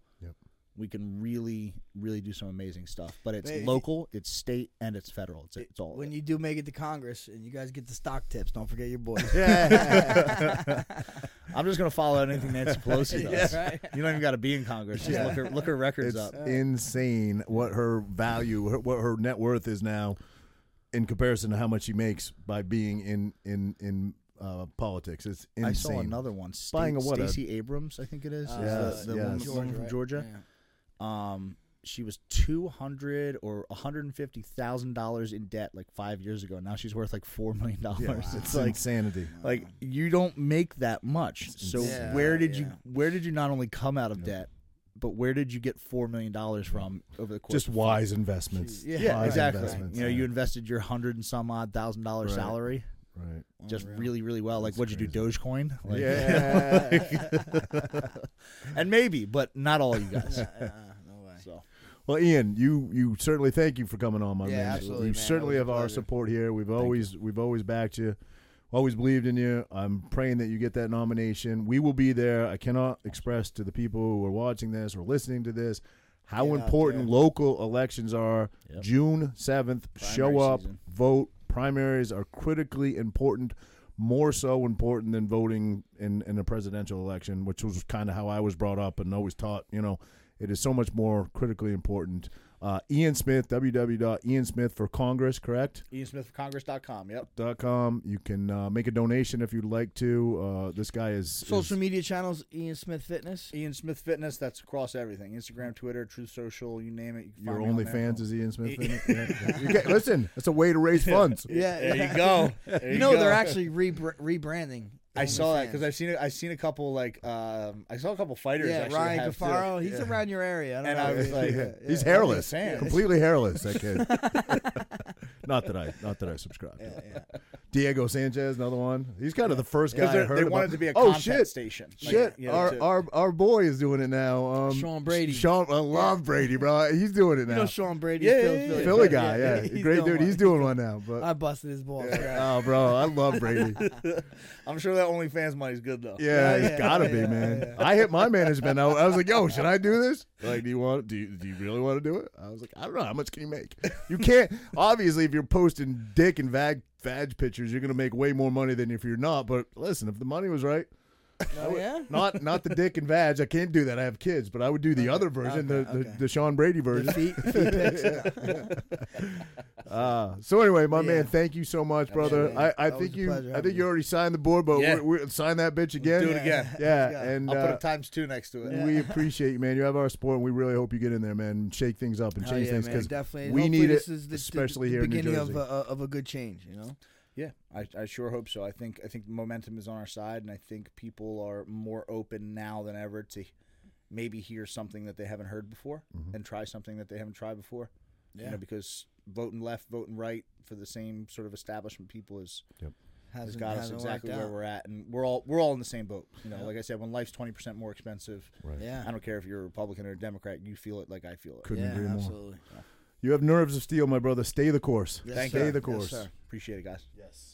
Yep. We can really, really do some amazing stuff, but it's But local, it's state, and it's federal. It's, it's all. When it. you do make it to Congress and you guys get the stock tips, don't forget your boys. I'm just gonna follow anything Nancy Pelosi does. Yeah, right. You don't even got to be in Congress. Just look her look her records It's up. insane what her value, her, what her net worth is now, in comparison to how much she makes by being in in in uh, politics. It's insane. I saw another one. Sta- Buying a what, a- Stacey Abrams, I think it is. Uh, Yes, the, the yes. woman, Georgia, woman from right? Georgia. Yeah. Um, she was two hundred or one hundred and fifty thousand dollars in debt like five years ago. Now she's worth like four million dollars. Yeah, It's it's like insanity. like you don't make that much. So insane. where Yeah, did you where did you not only come out of debt, but where did you get four million dollars from over the course? Just of wise investments. Yeah, Yeah, Wise exactly. investments. You know, you invested your hundred and some odd thousand dollar Right. salary right. just Unreal. really, really well. Like, That's what'd you do, Dogecoin? Like, Yeah. and maybe, but not all you guys. Uh, uh, no way. So Well, Ian, you you certainly thank you for coming on, my Yeah, man. absolutely, You man. certainly have our support here. We've always you. we've always backed you, always believed in you. I'm praying that you get that nomination. We will be there. I cannot express to the people who are watching this or listening to this how Get important there. local elections are. Yep. June seventh, show up, season. vote. Primaries are critically important. More so important than voting in, in a presidential election, which was kind of how I was brought up and always taught. You know, it is so much more critically important. Uh, Ian Smith, www.iansmith for Congress, correct? IanSmithForCongress.com. Yep. Dot com. You can uh, make a donation if you'd like to. Uh, this guy is Social is, media channels: Ian Smith Fitness. Ian Smith Fitness. That's across everything: Instagram, Twitter, Truth Social, you name it. You can Your find me on there. OnlyFans is Ian Smith. Yeah. Yeah, yeah. You get- listen, that's a way to raise funds. Yeah, There you go. There You you know go. they're actually rebr- rebranding. I saw that because I've seen. I've seen a couple like um, I saw a couple fighters. yeah, actually Ryan have, too. He's Yeah. around your area. I don't And know. I was like, Yeah. yeah, he's hairless, completely hairless. That kid. not that I, not that I subscribe. to. yeah, yeah. Diego Sanchez, another one. He's kind of the first guy Because I they're- heard they about. wanted to be a oh content shit, station. Like, shit. you know, our, to- our our boy is doing it now. Um, Sean Brady. Sean, I love Brady, bro. He's doing it You now. know Sean Brady, Yeah, Philly, yeah, yeah, Philly, Philly guy, yeah, he's great dude. one. He's doing one now. But I busted his balls. for oh, bro, I love Brady. I'm sure that OnlyFans money's good though. Yeah, Yeah, it's yeah, gotta yeah, be, yeah, man. yeah. I hit my management. I, I was like, "Yo, should I do this? Like, do you want? Do you, do you really want to do it?" I was like, "I don't know. How much can you make? You can't. Obviously, if you're posting dick and vag vag pictures, you're gonna make way more money than if you're not. But listen, if the money was right, Oh yeah. not not the dick and vag. I can't do that. I have kids, but I would do the other version, okay, the, the okay. the Sean Brady version. Feet, feet. Uh, so anyway, my Yeah. man, thank you so much, brother. I, I think you pleasure I think you already signed the board, but Yeah. we, sign that bitch again. Do it again. Yeah, and I'll uh, put a times two next to it. we appreciate you, man. You have our support, and we really hope you get in there, man, and shake things up and change yeah, things because definitely. we Hopefully need this it, is the, especially the, here in New beginning of Jersey. a, of a good change. You know. Yeah, I, I sure hope so. I think I think momentum is on our side, and I think people are more open now than ever to maybe hear something that they haven't heard before mm-hmm. and try something that they haven't tried before. Yeah. You know, because voting left, voting right for the same sort of establishment people is yep. has got us exactly where out. we're at, and we're all we're all in the same boat. You know, yeah. like I said, when life's twenty percent more expensive, right. yeah, I don't care if you're a Republican or a Democrat, you feel it like I feel it. Couldn't yeah, agree more. Absolutely. Yeah. You have nerves of steel, my brother. Stay the course. Yes, Thank Stay the course. Yes, Appreciate it, guys. Yes.